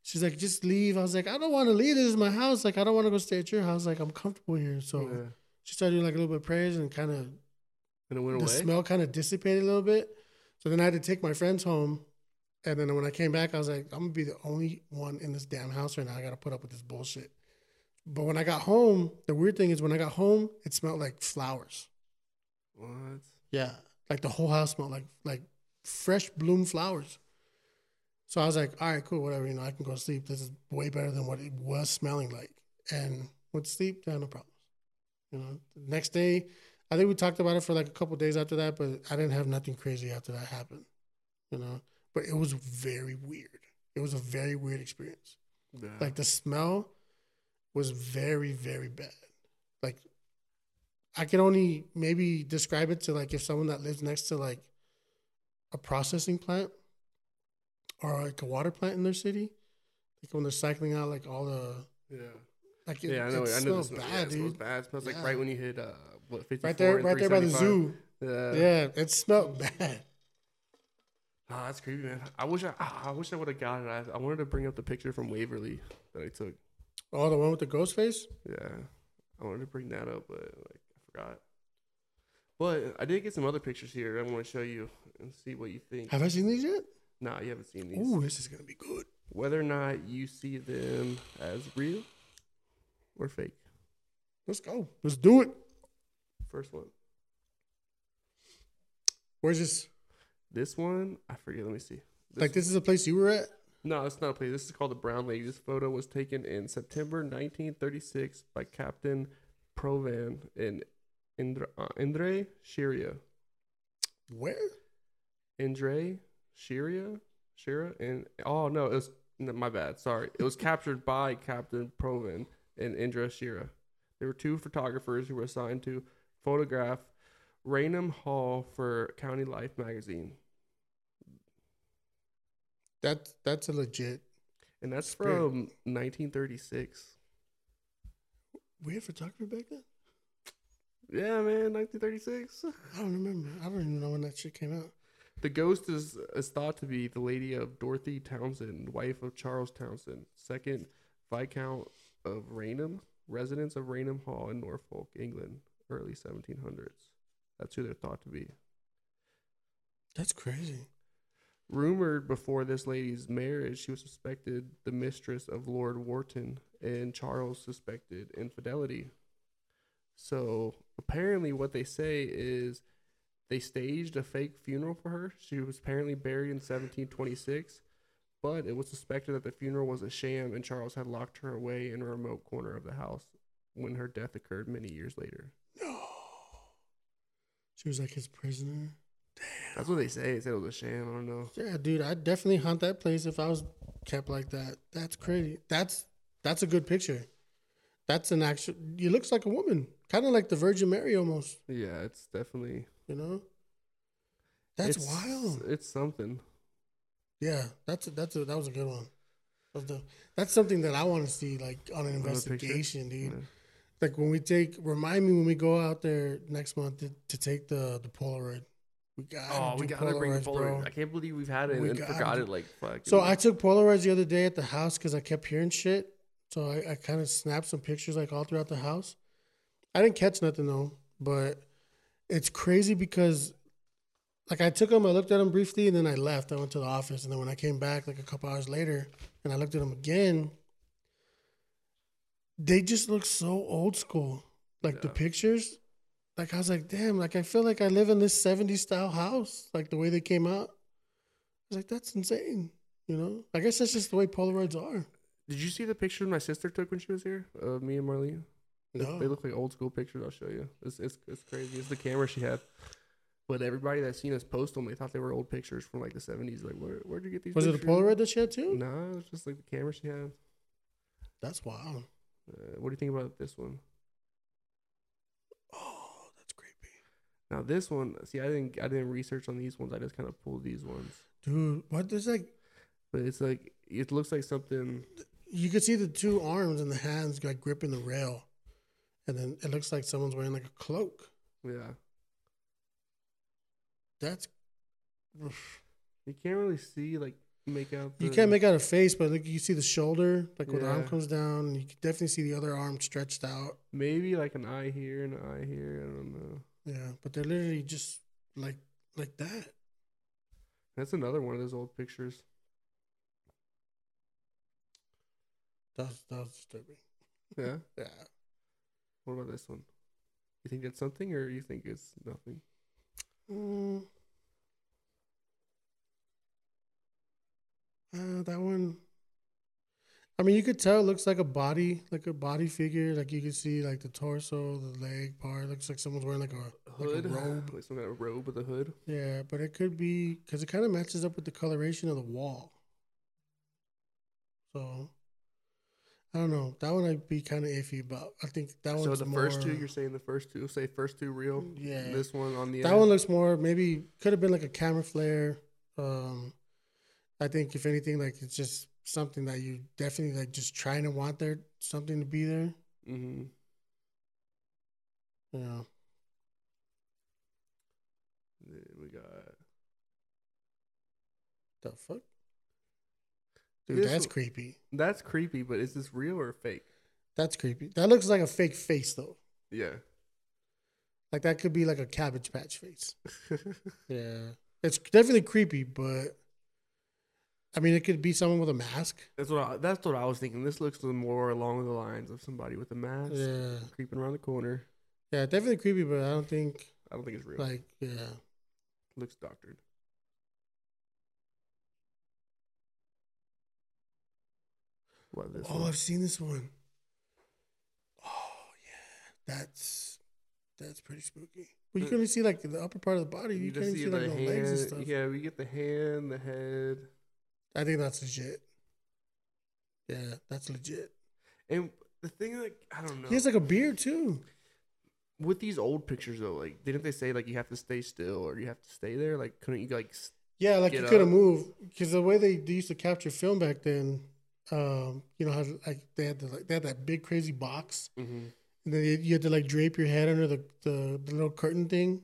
She's like, "Just leave." I was like, "I don't want to leave. This is my house. Like, I don't want to go stay at your house. Like, I'm comfortable here." So Yeah. she started doing like a little bit of prayers and kind of And it went the away. The smell kind of dissipated a little bit. So then I had to take my friends home. And then when I came back, I was like, I'm gonna be the only one in this damn house right now. I gotta put up with this bullshit. But when I got home, the weird thing is when I got home, it smelled like flowers. what? Yeah. Like the whole house smelled like like fresh bloom flowers. So I was like, all right, cool, whatever, you know, I can go to sleep. This is way better than what it was smelling like. And went to sleep, yeah, no problems. You know, the next day, I think we talked about it for like a couple days after that, but I didn't have nothing crazy after that happened. You know, but it was very weird. It was a very weird experience. Yeah. Like the smell was very, very bad. Like I can only maybe describe it to like if someone that lives next to like a processing plant or like a water plant in their city, like when they're cycling out like all the yeah. like it, Yeah, I know. it I know. smells bad, yeah, it smells dude. bad. It smells like right when you hit uh, what Right there, right there by the zoo. Yeah. Yeah, it smelled [LAUGHS] bad. Oh, that's creepy, man. I wish I, I wish I would have got it. I, I wanted to bring up the picture from Waverly that I took. Oh, the one with the ghost face? Yeah, I wanted to bring that up, but like I forgot. But I did get some other pictures here. I want to show you and see what you think. Have I seen these yet? Nah, you haven't seen these. Ooh, this is gonna be good. Whether or not you see them as real or fake. Let's go. Let's do it. First one. Where's this? This one, I forget. Let me see. This like this is a place you were at? No, it's not a place. This is called the Brown Lady. This photo was taken in September 1936 by Captain Provan in Indra, uh, Indre Shiria. Where? Indre Shiria? Shira? And oh no, it was no, my bad. Sorry, it was [LAUGHS] captured by Captain Provan in Indra Shira. There were two photographers who were assigned to photograph Raynham Hall for Country Life magazine, That that's a legit and that's Spirit. from 1936. weird photography back then. Yeah, man, 1936. I don't remember. I don't even know when that shit came out. The ghost is, is thought to be the lady of Dorothy Townshend, wife of Charles Townshend, second Viscount of Raynham, residents of Raynham Hall in Norfolk, England, early 1700s. That's who they're thought to be. That's crazy. Rumored before this lady's marriage, she was suspected the mistress of Lord Wharton, and Charles suspected infidelity. So apparently, what they say is they staged a fake funeral for her. She was apparently buried in 1726, but it was suspected that the funeral was a sham, and Charles had locked her away in a remote corner of the house when her death occurred many years later. She was like his prisoner. Damn. That's what they say. They said it was a sham. I don't know. Yeah, dude, I'd definitely hunt that place if I was kept like that. That's crazy. That's that's a good picture. That's an actual. He looks like a woman, kind of like the Virgin Mary almost. Yeah, it's definitely You know. That's it's, wild. It's something. Yeah, that's a, that's a, that was a good one. That's, the, that's something that I want to see, like on an investigation, dude. Yeah. Like when we take, remind me when we go out there next month to, to take the the Polaroid. We got Oh, we gotta bring the Polaroid. bro. I can't believe we've had it We and forgot do- it. Like fuck. So I took Polaroids the other day at the house because I kept hearing shit. So I, I kind of snapped some pictures like all throughout the house. I didn't catch nothing though, but it's crazy because like I took them, I looked at them briefly, and then I left. I went to the office, and then when I came back like a couple hours later, and I looked at them again, they just look so old school. Like the pictures, like I was like, damn, like I feel like I live in this '70s style house. Like the way they came out, I was like, that's insane. You know, I guess that's just the way Polaroids are. Did you see the picture my sister took when she was here of me and Marlene? No. They look like old school pictures. I'll show you. It's, it's, it's crazy. It's the camera she had. But everybody that's seen us post them, they thought they were old pictures from like the 70s. Like, where, where'd you get these Was it a? Polaroid that she had too? No, it was just like the camera she had. That's wild. Uh, what do you think about this one? Oh, that's creepy, Now this one, see, I didn't, I didn't research on these ones. I just kind of pulled these ones. dude. what is like? But it's like it looks like something. You could see the two arms and the hands like gripping the rail, and then it looks like someone's wearing like a cloak. Yeah, That's you can't really see like make out. you can't make out a face, but like you see the shoulder, like where the arm comes down, you can definitely see the other arm stretched out. maybe like an eye here and an eye here. I don't know. Yeah, but they're literally just like like that. That's another one of those old pictures. That's that's disturbing. Yeah. [LAUGHS] Yeah. What about this one? You think it's something, or you think it's nothing? Mm. Uh, that one. I mean, you could tell it looks like a body, like a body figure. Like you can see like the torso, the leg part. looks like someone's wearing like a Hood, like a [LAUGHS] robe. like some kind of robe with a hood. Yeah, but it could be because it kind of matches up with the coloration of the wall. So I don't know. That one I'd be kind of iffy about. I think that one. So the more, first two, you're saying the first two, say first two real. Yeah. This one on the That end. one looks more maybe could have been like a camera flare. Um, I think if anything, like it's just something that you definitely like just trying to want there something to be there. Mm-hmm. Yeah. We got The fuck, dude, This that's creepy. that's creepy, but is this real or fake? That's creepy. That looks like a fake face though. Yeah. Like that could be like a cabbage patch face. [LAUGHS] Yeah. It's definitely creepy, but I mean, it could be someone with a mask. that's what I, that's what I was thinking. This looks more along the lines of somebody with a mask Yeah. creeping around the corner. Yeah, definitely creepy, but I don't think I don't think it's real. like yeah. looks doctored. What this Oh, one? I've seen this one. Oh yeah, that's that's pretty spooky. But you can only see like the upper part of the body. You, You can't see see like the the legs and stuff. Yeah, we get the hand, the head, I think that's legit. Yeah, that's legit. and the thing like I don't know. He has like a beard too. with these old pictures though, like didn't they say like you have to stay still or you have to stay there? Like couldn't you like? Yeah, like you couldn't move because the way they, they used to capture film back then, um, you know how like they had the, like they had that big crazy box, Mm-hmm. and then you- you had to like drape your head under the, the the little curtain thing,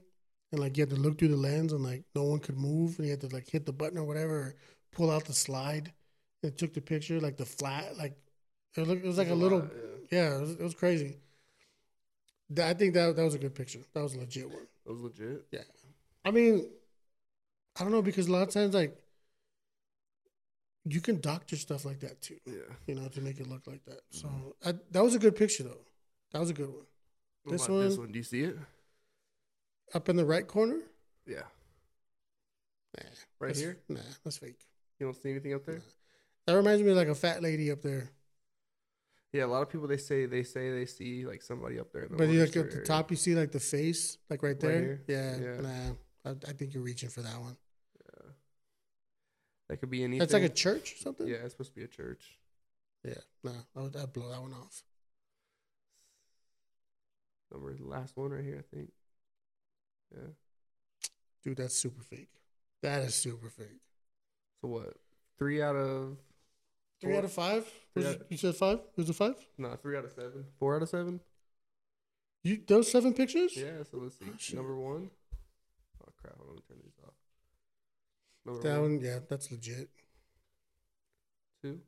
and like you had to look through the lens, and like no one could move, and you had to like hit the button or whatever, or pull out the slide, and took the picture like the flat like it, looked, it was like a little yeah, it was, it was crazy. That- I think that that was a good picture. That was a legit one. That was legit. Yeah, I mean, I don't know because a lot of times like you can doctor stuff like that too, Yeah. you know, to make it look like that. So I, that was a good picture though. That was a good one. What This about this one- one, do you see it? Up in the right corner. Yeah. Nah, Right that's- here. Nah, that's fake. You don't see anything up there? That reminds me of like a fat lady up there. Yeah, a lot of people they say they say they see like somebody up there. In the But you look at the area. top, you see like the face, like right there. here? yeah, Yeah. Nah, I, I think you're reaching for that one. Yeah. That could be anything. That's like a church or something. yeah, it's supposed to be a church. Yeah. Nah, I would I'd blow that one off. Number the last one right here, I think. Yeah. Dude, that's super fake. That is super fake. So what? Three out of Three out of five? Three Was- out- you said five? Was it five? no, three out of seven. Four out of seven. You those seven pictures? Yeah. So let's see. Oh, shit. Number one. Oh crap! I'm gonna turn these off. Number That one, one, yeah, that's legit. two,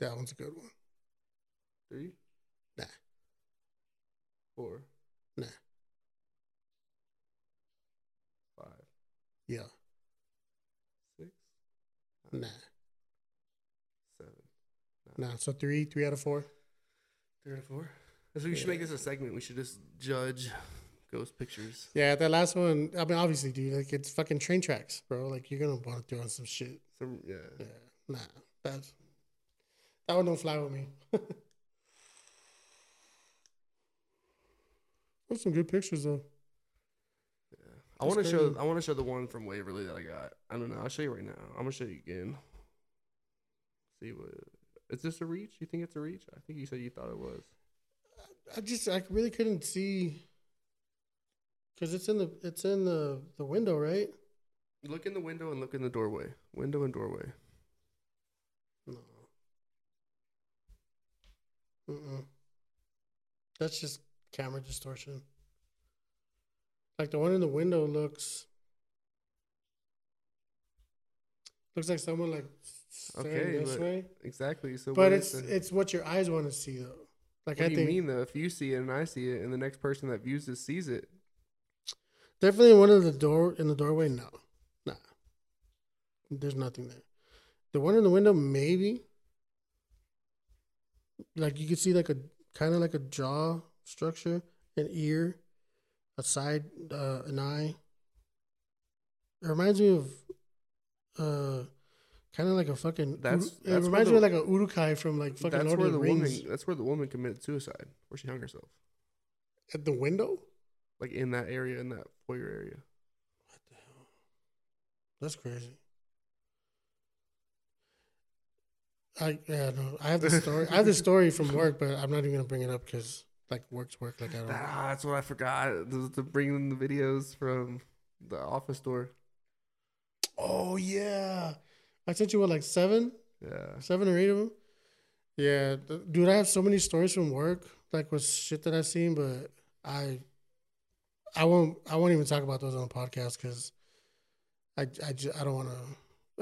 That one's a good one. Three. Nah. Four. Nah. Five. Yeah. Nah. Seven. Nah. So three, three out of four. Three out of four. So we should make this a segment. We should just judge ghost pictures. Yeah, that last one. I mean, obviously, dude, like it's fucking train tracks, bro. Like you're gonna want to throw on some shit. Some yeah. Yeah. Nah. That's that one don't fly with me. [LAUGHS] That's some good pictures though. I want to show. I want to show the one from Waverly that I got. I don't know. I'll show you right now. I'm gonna show you again. See what? Is this a reach? You think it's a reach? I think you said you thought it was. I just I really couldn't see because it's in the it's in the the window, right? Look in the window and look in the doorway. Window and doorway. No. Mm-mm. That's just camera distortion. Like the one in the window looks looks like someone like staring Okay, this way. Exactly. So, But it's the- it's what your eyes want to see though. Like what I do you mean though? If you see it and I see it, and the next person that views this sees it, definitely one of the door in the doorway. No, nah. There's nothing there. The one in the window, maybe. Like you could see like a kind of like a jaw structure, an ear, a side, uh, an eye. It reminds me of, uh, kind of like a fucking. That's- that's it reminds the- me of like a Uruk-hai from like fucking that's Lord where of the the Rings. woman. That's where the woman committed suicide, where she hung herself, At the window. like in that area, in that foyer area. What the hell? That's crazy. I yeah no. I have the story. I have the [LAUGHS] story from work, but I'm not even gonna bring it up because like work's work. Like I don't. Ah, that's what I forgot to, to bring in the videos from the office door. Oh yeah, I sent you what like seven, Yeah. seven or eight of them. Yeah, dude, I have so many stories from work, like with shit that I've seen, but I, I won't, I won't even talk about those on the podcast because I, I, ju- I don't want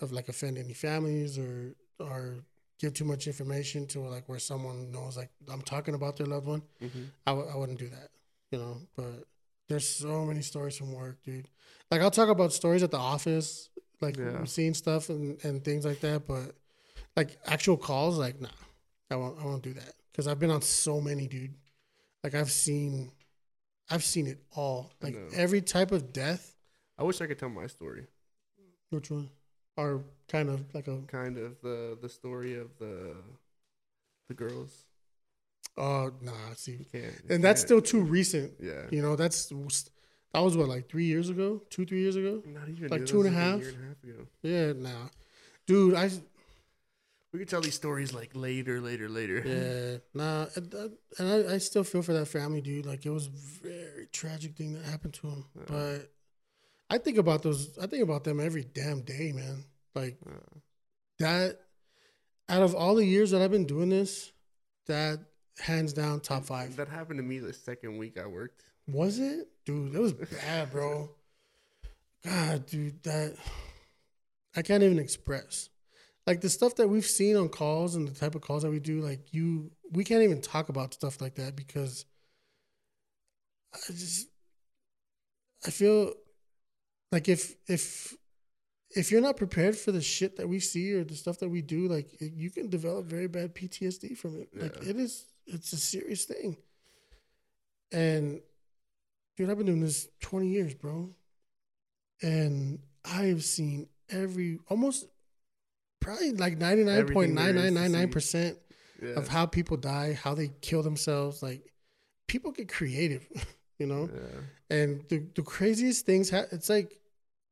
to, like offend any families or or give too much information to like where someone knows like I'm talking about their loved one. hmm I w- I wouldn't do that, you know. But there's so many stories from work, dude. Like I'll talk about stories at the office, like Yeah. seeing stuff and, and things like that. But like actual calls, like nah, I won't. I won't do that because I've been on so many, dude. Like I've seen, I've seen it all. Like every type of death. I wish I could tell my story. Which one? Or kind of like a Kind of the the story of the the girls. oh nah. See, You can't. you and that's can't. still too recent. yeah. You know, that's that was what like three years ago, two three years ago. Not even like dude, two and a half? year and a half ago. Yeah, nah, dude. I We could tell these stories like later, later, later. Yeah, [LAUGHS] nah, and, uh, and I, I still feel for that family, dude. Like it was a very tragic thing that happened to him. Yeah. But I think about those. I think about them every damn day, man. Like Uh, that. Out of all the years that I've been doing this, that hands down top five. That happened to me the second week I worked. Was it, dude? That was [LAUGHS] bad, bro. God, dude, that I can't even express. Like the stuff that we've seen on calls and the type of calls that we do, like you, we can't even talk about stuff like that because I just, I feel like if if if you're not prepared for the shit that we see or the stuff that we do, like you can develop very bad PTSD from it. Like it is, it's a serious thing. And dude, I've been doing this 20 years, bro. And I have seen every almost probably like Everything there is to 99.9999% Yeah. of how people die, how they kill themselves. Like people get creative, [LAUGHS] you know? yeah. And the, the craziest things, ha- it's like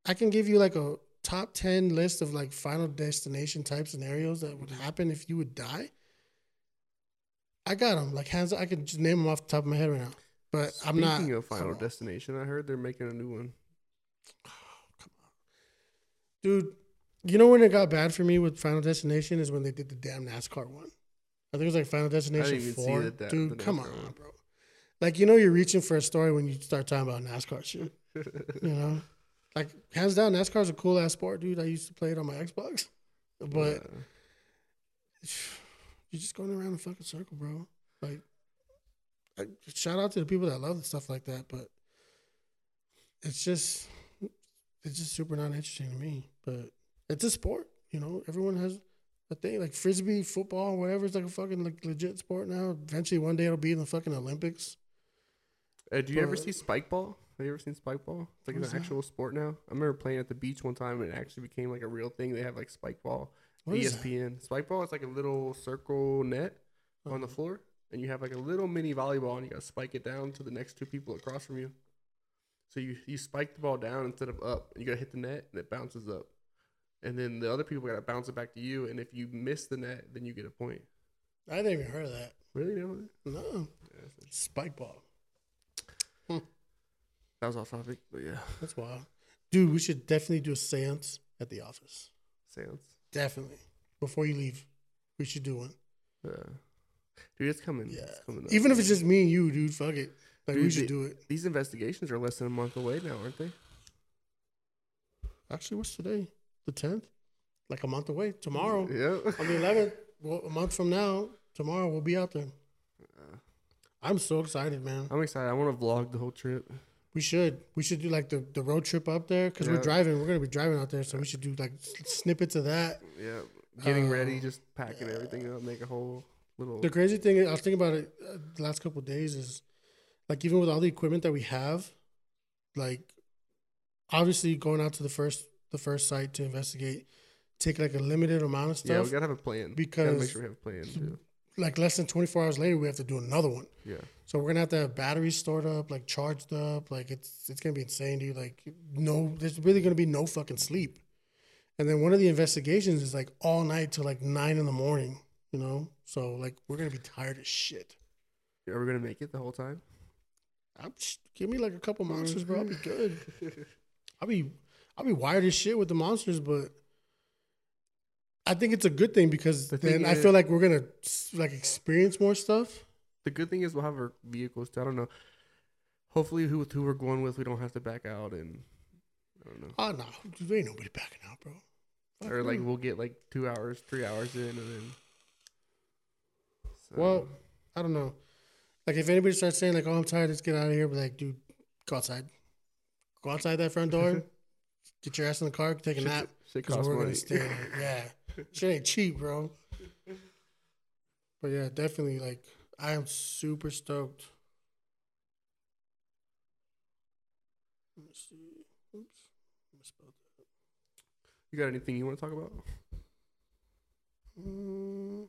I can give you like a top 10 list of like final destination type scenarios that would happen if you would die. I got them like hands. I can just name them off the top of my head right now. But I'm not. Speaking of Final. Destination, I heard they're making a new one. Oh, [SIGHS] come on, dude. You know when it got bad for me with Final Destination is when they did the damn NASCAR one. I think it was like Final Destination Four. the da- dude, come on, one. bro. Like you know you're reaching for a story when you start talking about NASCAR shit. [LAUGHS] You know, like hands down, NASCAR is a cool ass sport, dude. I used to play it on my Xbox, but Yeah. [SIGHS] you're just going around a fucking circle, bro. Like, I, shout out to the people that love stuff like that, but it's just it's just super not interesting to me. But it's a sport, you know. Everyone has a thing like frisbee, football, whatever. It's like a fucking like legit sport now. Eventually, one day it'll be in the fucking Olympics. Uh, do you ever see spike ball? Have you ever seen spike ball? It's like an that? actual sport now. I remember playing at the beach one time and it actually became like a real thing. They have like spike ball. What? ESPN. Spike ball is like a little circle net on the Uh-huh. floor, and you have like a little mini volleyball, and you got to spike it down to the next two people across from you. So you you spike the ball down instead of up, and you got to hit the net, and it bounces up, and then the other people got to bounce it back to you, and if you miss the net, then you get a point. I didn't even heard of that. Really? No? No, Yeah, spike ball. That was off topic, but yeah, That's wild, dude. We should definitely do a séance at the office. Seance? Definitely before you leave, we should do one. Yeah. Dude, it's coming. Yeah. It's coming. Even if it's just me and you, dude. Fuck it. Like we should the- do it. these investigations are less than a month away now, aren't they? Actually, what's today? The tenth. Like a month away. Tomorrow Yeah. on the eleventh. Well, a month from now, tomorrow we'll be out there. I'm so excited, man. I'm excited. I want to vlog the whole trip. We should. We should do like the, the road trip up there because Yeah. we're driving. We're gonna be driving out there, so we should do like snippets of that. Yeah. Getting Uh, ready, just packing everything up, make a whole little. The crazy thing, I was thinking about it uh, the last couple of days, is like even with all the equipment that we have, like obviously going out to the first the first site to investigate, take like a limited amount of stuff. yeah, we gotta have a plan. because we gotta make sure we have a plan too. like less than twenty four hours later, we have to do another one. Yeah. So we're gonna have to have batteries stored up, like charged up. Like it's it's gonna be insane, dude. Like no, there's really gonna be no fucking sleep. And then one of the investigations is like all night till like nine in the morning. You know, so like we're gonna be tired as shit. Are we gonna make it the whole time? I'm, sh- give me like a couple monsters, bro. I'll be good. [LAUGHS] I'll be I'll be wired as shit with the monsters, but I think it's a good thing because The thing then I is- feel like we're gonna like experience more stuff. The good thing is we'll have our vehicles. Too. I don't know. Hopefully, who with who we're going with, we don't have to back out, and I don't know. Oh no, there ain't nobody backing out, bro. Fuck Or like we'll get like two hours, three hours in, and then. So, Well, I don't know. Like if anybody starts saying like, "Oh, I'm tired, let's get out of here," but like, dude, go outside. Go outside that front door. [LAUGHS] get your ass in the car, take a shit, nap. Because costs we're money. gonna stay. [LAUGHS] Yeah, shit ain't cheap, bro. But yeah, definitely. Like, I am super stoked. Let me see. Oops, misspelled that. You got anything you want to talk about? Mm.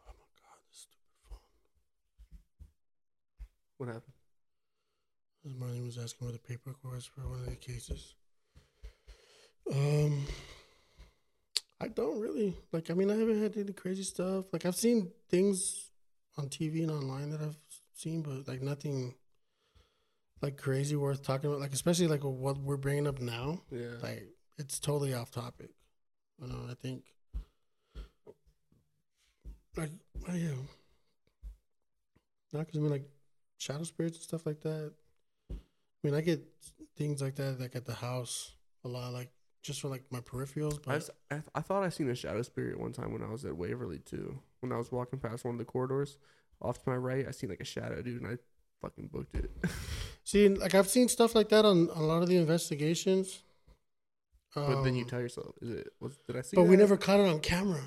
Oh my god, this stupid phone. What happened? Marlene was asking where the paperwork was for one of the cases. Um, I don't really like. I mean, I haven't had any crazy stuff. Like I've seen things on TV and online that I've seen, but like nothing like crazy worth talking about. Like especially like what we're bringing up now. Yeah. Like it's totally off topic. You know, I think like oh, yeah. Not because I mean like shadow spirits and stuff like that. I mean, I get things like that like at the house a lot, like just for like my peripherals. I, But s- I, th- I thought I seen a shadow spirit one time when I was at Waverly too. When I was walking past one of the corridors, off to my right, I seen like a shadow, dude, and I fucking booked it. [LAUGHS] see, like I've seen stuff like that on a lot of the investigations. but then you Um, tell yourself, is it? Was did I see? but we never caught it on camera,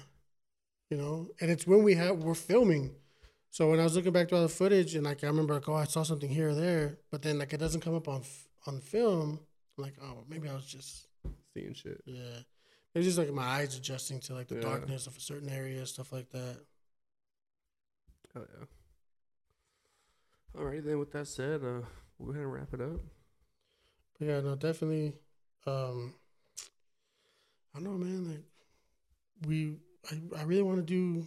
you know. And it's when we have we're filming. So when I was looking back to all the footage, and like I remember, like, oh, I saw something here or there, but then like it doesn't come up on f- on film. I'm like, oh, maybe I was just seeing shit. yeah, it's just like my eyes adjusting to like the Yeah. darkness of a certain area, stuff like that. Oh yeah. All right, then. With that said, uh, we'll go ahead and wrap it up. But yeah, no, definitely. Um, I don't know, man. Like, we, I, I really want to do.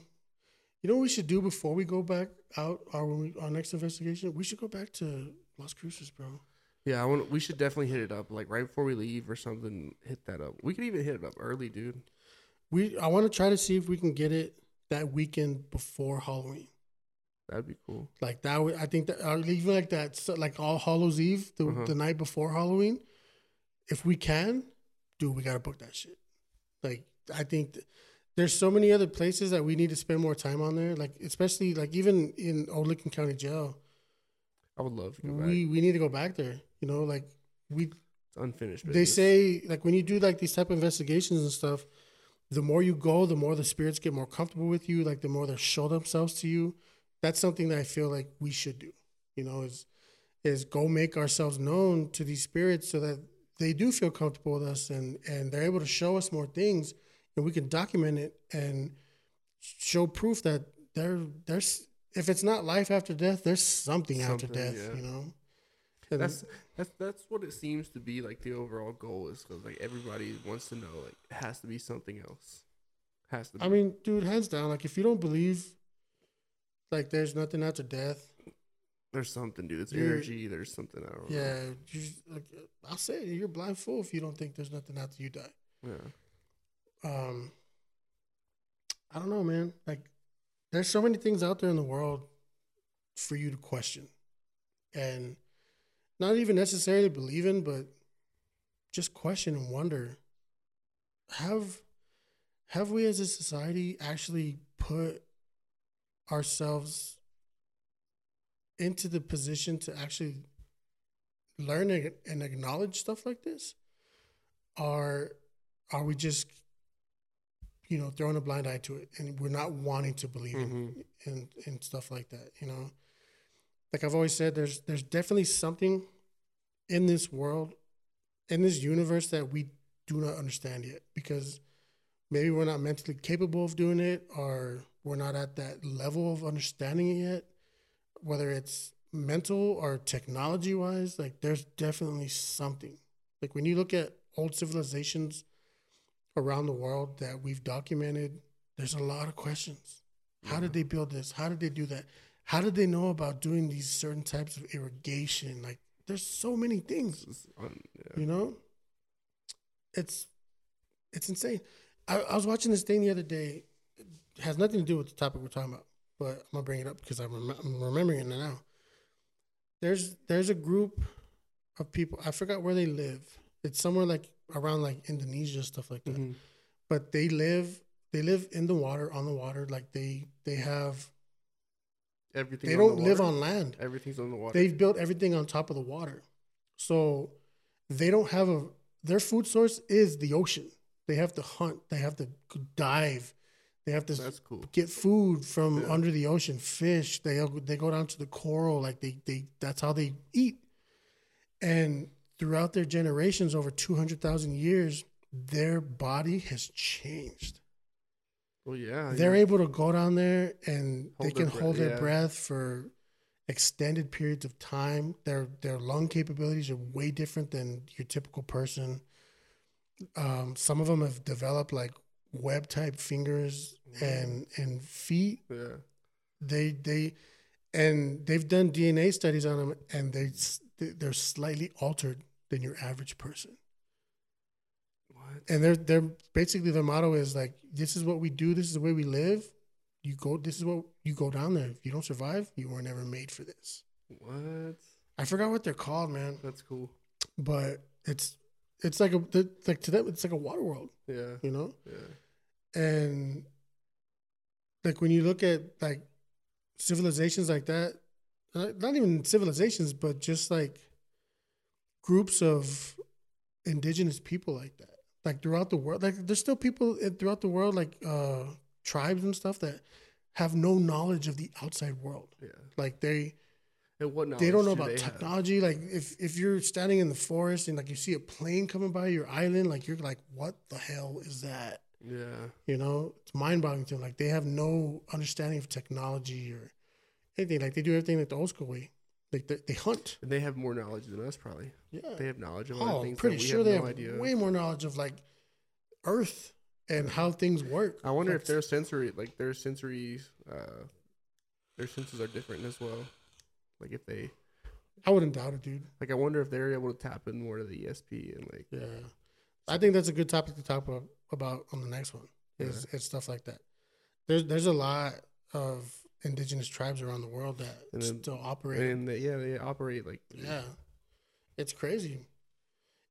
You know what we should do before we go back out our our next investigation? We should go back to Las Cruces, bro. Yeah, I want. We should definitely hit it up, like right before we leave or something. Hit that up. We could even hit it up early, dude. We I want to try to see if we can get it that weekend before Halloween. That'd be cool. Like that, would, I think that or even like that, so like All Hallows Eve, the Uh-huh. the night before Halloween. If we can, dude, we gotta book that shit. Like I think th- there's so many other places that we need to spend more time on there. Like especially like even in Old Lincoln County Jail, I would love to go back. we we need to go back there. You know, like we It's unfinished. they say like when you do like these type of investigations and stuff, the more you go, the more the spirits get more comfortable with you. Like the more they show themselves to you. That's something that I feel like we should do. You know, is is go make ourselves known to these spirits so that they do feel comfortable with us and and they're able to show us more things and we can document it and show proof that there there's if it's not life after death, there's something, after death. yeah. You know. And- That's that's that's what it seems to be like the overall goal is because like everybody wants to know like it has to be something else. Has to. Be. I mean, dude, hands down, like if you don't believe like there's nothing after death, there's something, dude. It's energy. There's something. I don't know. yeah, like, I'll say it, you're blind fool if you don't think there's nothing after you die. Yeah. Um, I don't know, man. Like, there's so many things out there in the world for you to question, and not even necessarily believe in, but just question and wonder. Have have we as a society actually put ourselves into the position to actually learn and acknowledge stuff like this? Or are we just you know throwing a blind eye to it and we're not wanting to believe Mhm. in, in in stuff like that you know like i've always said there's there's definitely something in this world in this universe that we do not understand yet because maybe we're not mentally capable of doing it or we're not at that level of understanding it yet whether it's mental or technology wise like there's definitely something like when you look at old civilizations around the world that we've documented there's a lot of questions. How did they build this? How did they do that? How did they know about doing these certain types of irrigation? Like there's so many things you know? It's it's insane. I, I was watching this thing the other day. It has nothing to do with the topic we're talking about but i'm gonna bring it up because I'm, rem- I'm remembering it now. There's there's a group of people i forgot where they live. It's somewhere like around like indonesia stuff like that Mhm. but they live they live in the water on the water like they they have Everything. they on don't live water? on land Everything's on the water. they've built everything on top of the water so they don't have a their food source is the ocean they have to hunt they have to dive they have to cool. get food from Yeah. under the ocean fish they they go down to the coral like they they that's how they eat and throughout their generations over 200,000 years their body has changed Well, yeah. they're yeah. able to go down there and they Hold their can breath, hold their yeah. breath for extended periods of time. Their their lung capabilities are way different than your typical person. Um, some of them have developed like web type fingers and and feet. Yeah. They they and they've done DNA studies on them, and they they're slightly altered than your average person What? and they're they're basically their motto is like this is what we do this is the way we live you go this is what you go down there if you don't survive you were never made for this What? i forgot what they're called man That's cool. but it's it's like a like to them it's like a water world Yeah. you know Yeah. and like when you look at like civilizations like that not even civilizations but just like groups of indigenous people like that like throughout the world like there's still people throughout the world like uh tribes and stuff that have no knowledge of the outside world Yeah. like they And what they don't know do about they have? technology like if if you're standing in the forest and like you see a plane coming by your island like you're like what the hell is that Yeah. you know, it's mind boggling to them. Like they have no understanding of technology or anything. Like they do everything like the old school way. Like they, they hunt. And they have more knowledge than us, probably. Yeah. They have knowledge of other Oh, things pretty that we sure have they no have idea. way more knowledge of like Earth and how things work. I wonder if their sensory, like their sensory, uh, their senses are different as well. Like if they, I wouldn't doubt it, dude. like I wonder if they're able to tap in more to the ESP and like, Yeah. I think that's a good topic to talk about, about on the next one. Is, is stuff like that. There's there's a lot of indigenous tribes around the world that And then- still operate. and they, yeah, they operate like, Yeah, it's crazy.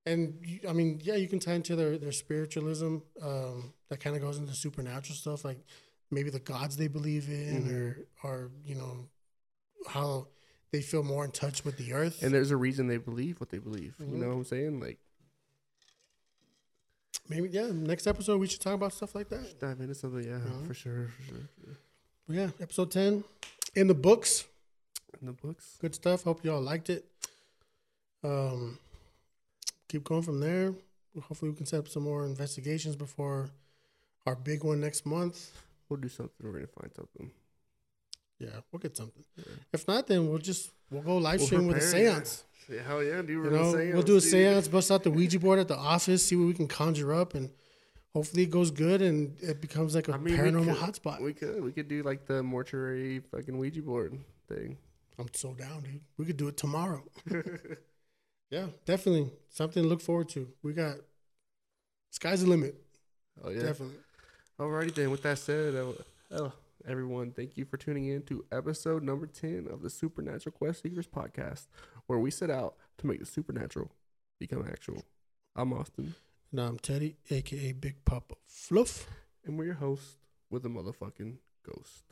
and you- I mean, yeah, you can tie into their their spiritualism. Um, that kind of goes into supernatural stuff, like maybe the gods they believe in, Mhm. or or you know how they feel more in touch with the earth. And there's a reason they believe what they believe. Mhm. You know what I'm saying? Like, maybe yeah, next episode we should talk about stuff like that. dive into something. Yeah, Mhm. for sure. For sure. for sure. Yeah, episode ten in the books. In the books. Good stuff. Hope y'all liked it. Um, keep going from there. Hopefully, we can set up some more investigations before our big one next month. We'll do something. We're gonna find something. Yeah, we'll get something. Yeah. If not, then we'll just we'll go live We'll stream with a seance. Yeah, hell yeah, dude. You We're know, gonna we'll do a dude. seance, bust out the Ouija board at the office, see what we can conjure up, and hopefully it goes good and it becomes like a I mean, paranormal hotspot. We could. We could do like the mortuary fucking Ouija board thing. I'm so down, dude. We could do it tomorrow. [LAUGHS] Yeah, definitely something to look forward to. We got sky's the limit. Oh yeah. Definitely. Alrighty then. With that said, uh, oh, everyone, thank you for tuning in to episode number ten of the Supernatural Quest Seekers podcast, where we set out to make the supernatural become actual. I'm Austin, and I'm Teddy, aka Big Papa Fluff. And we're your host with a motherfucking ghost.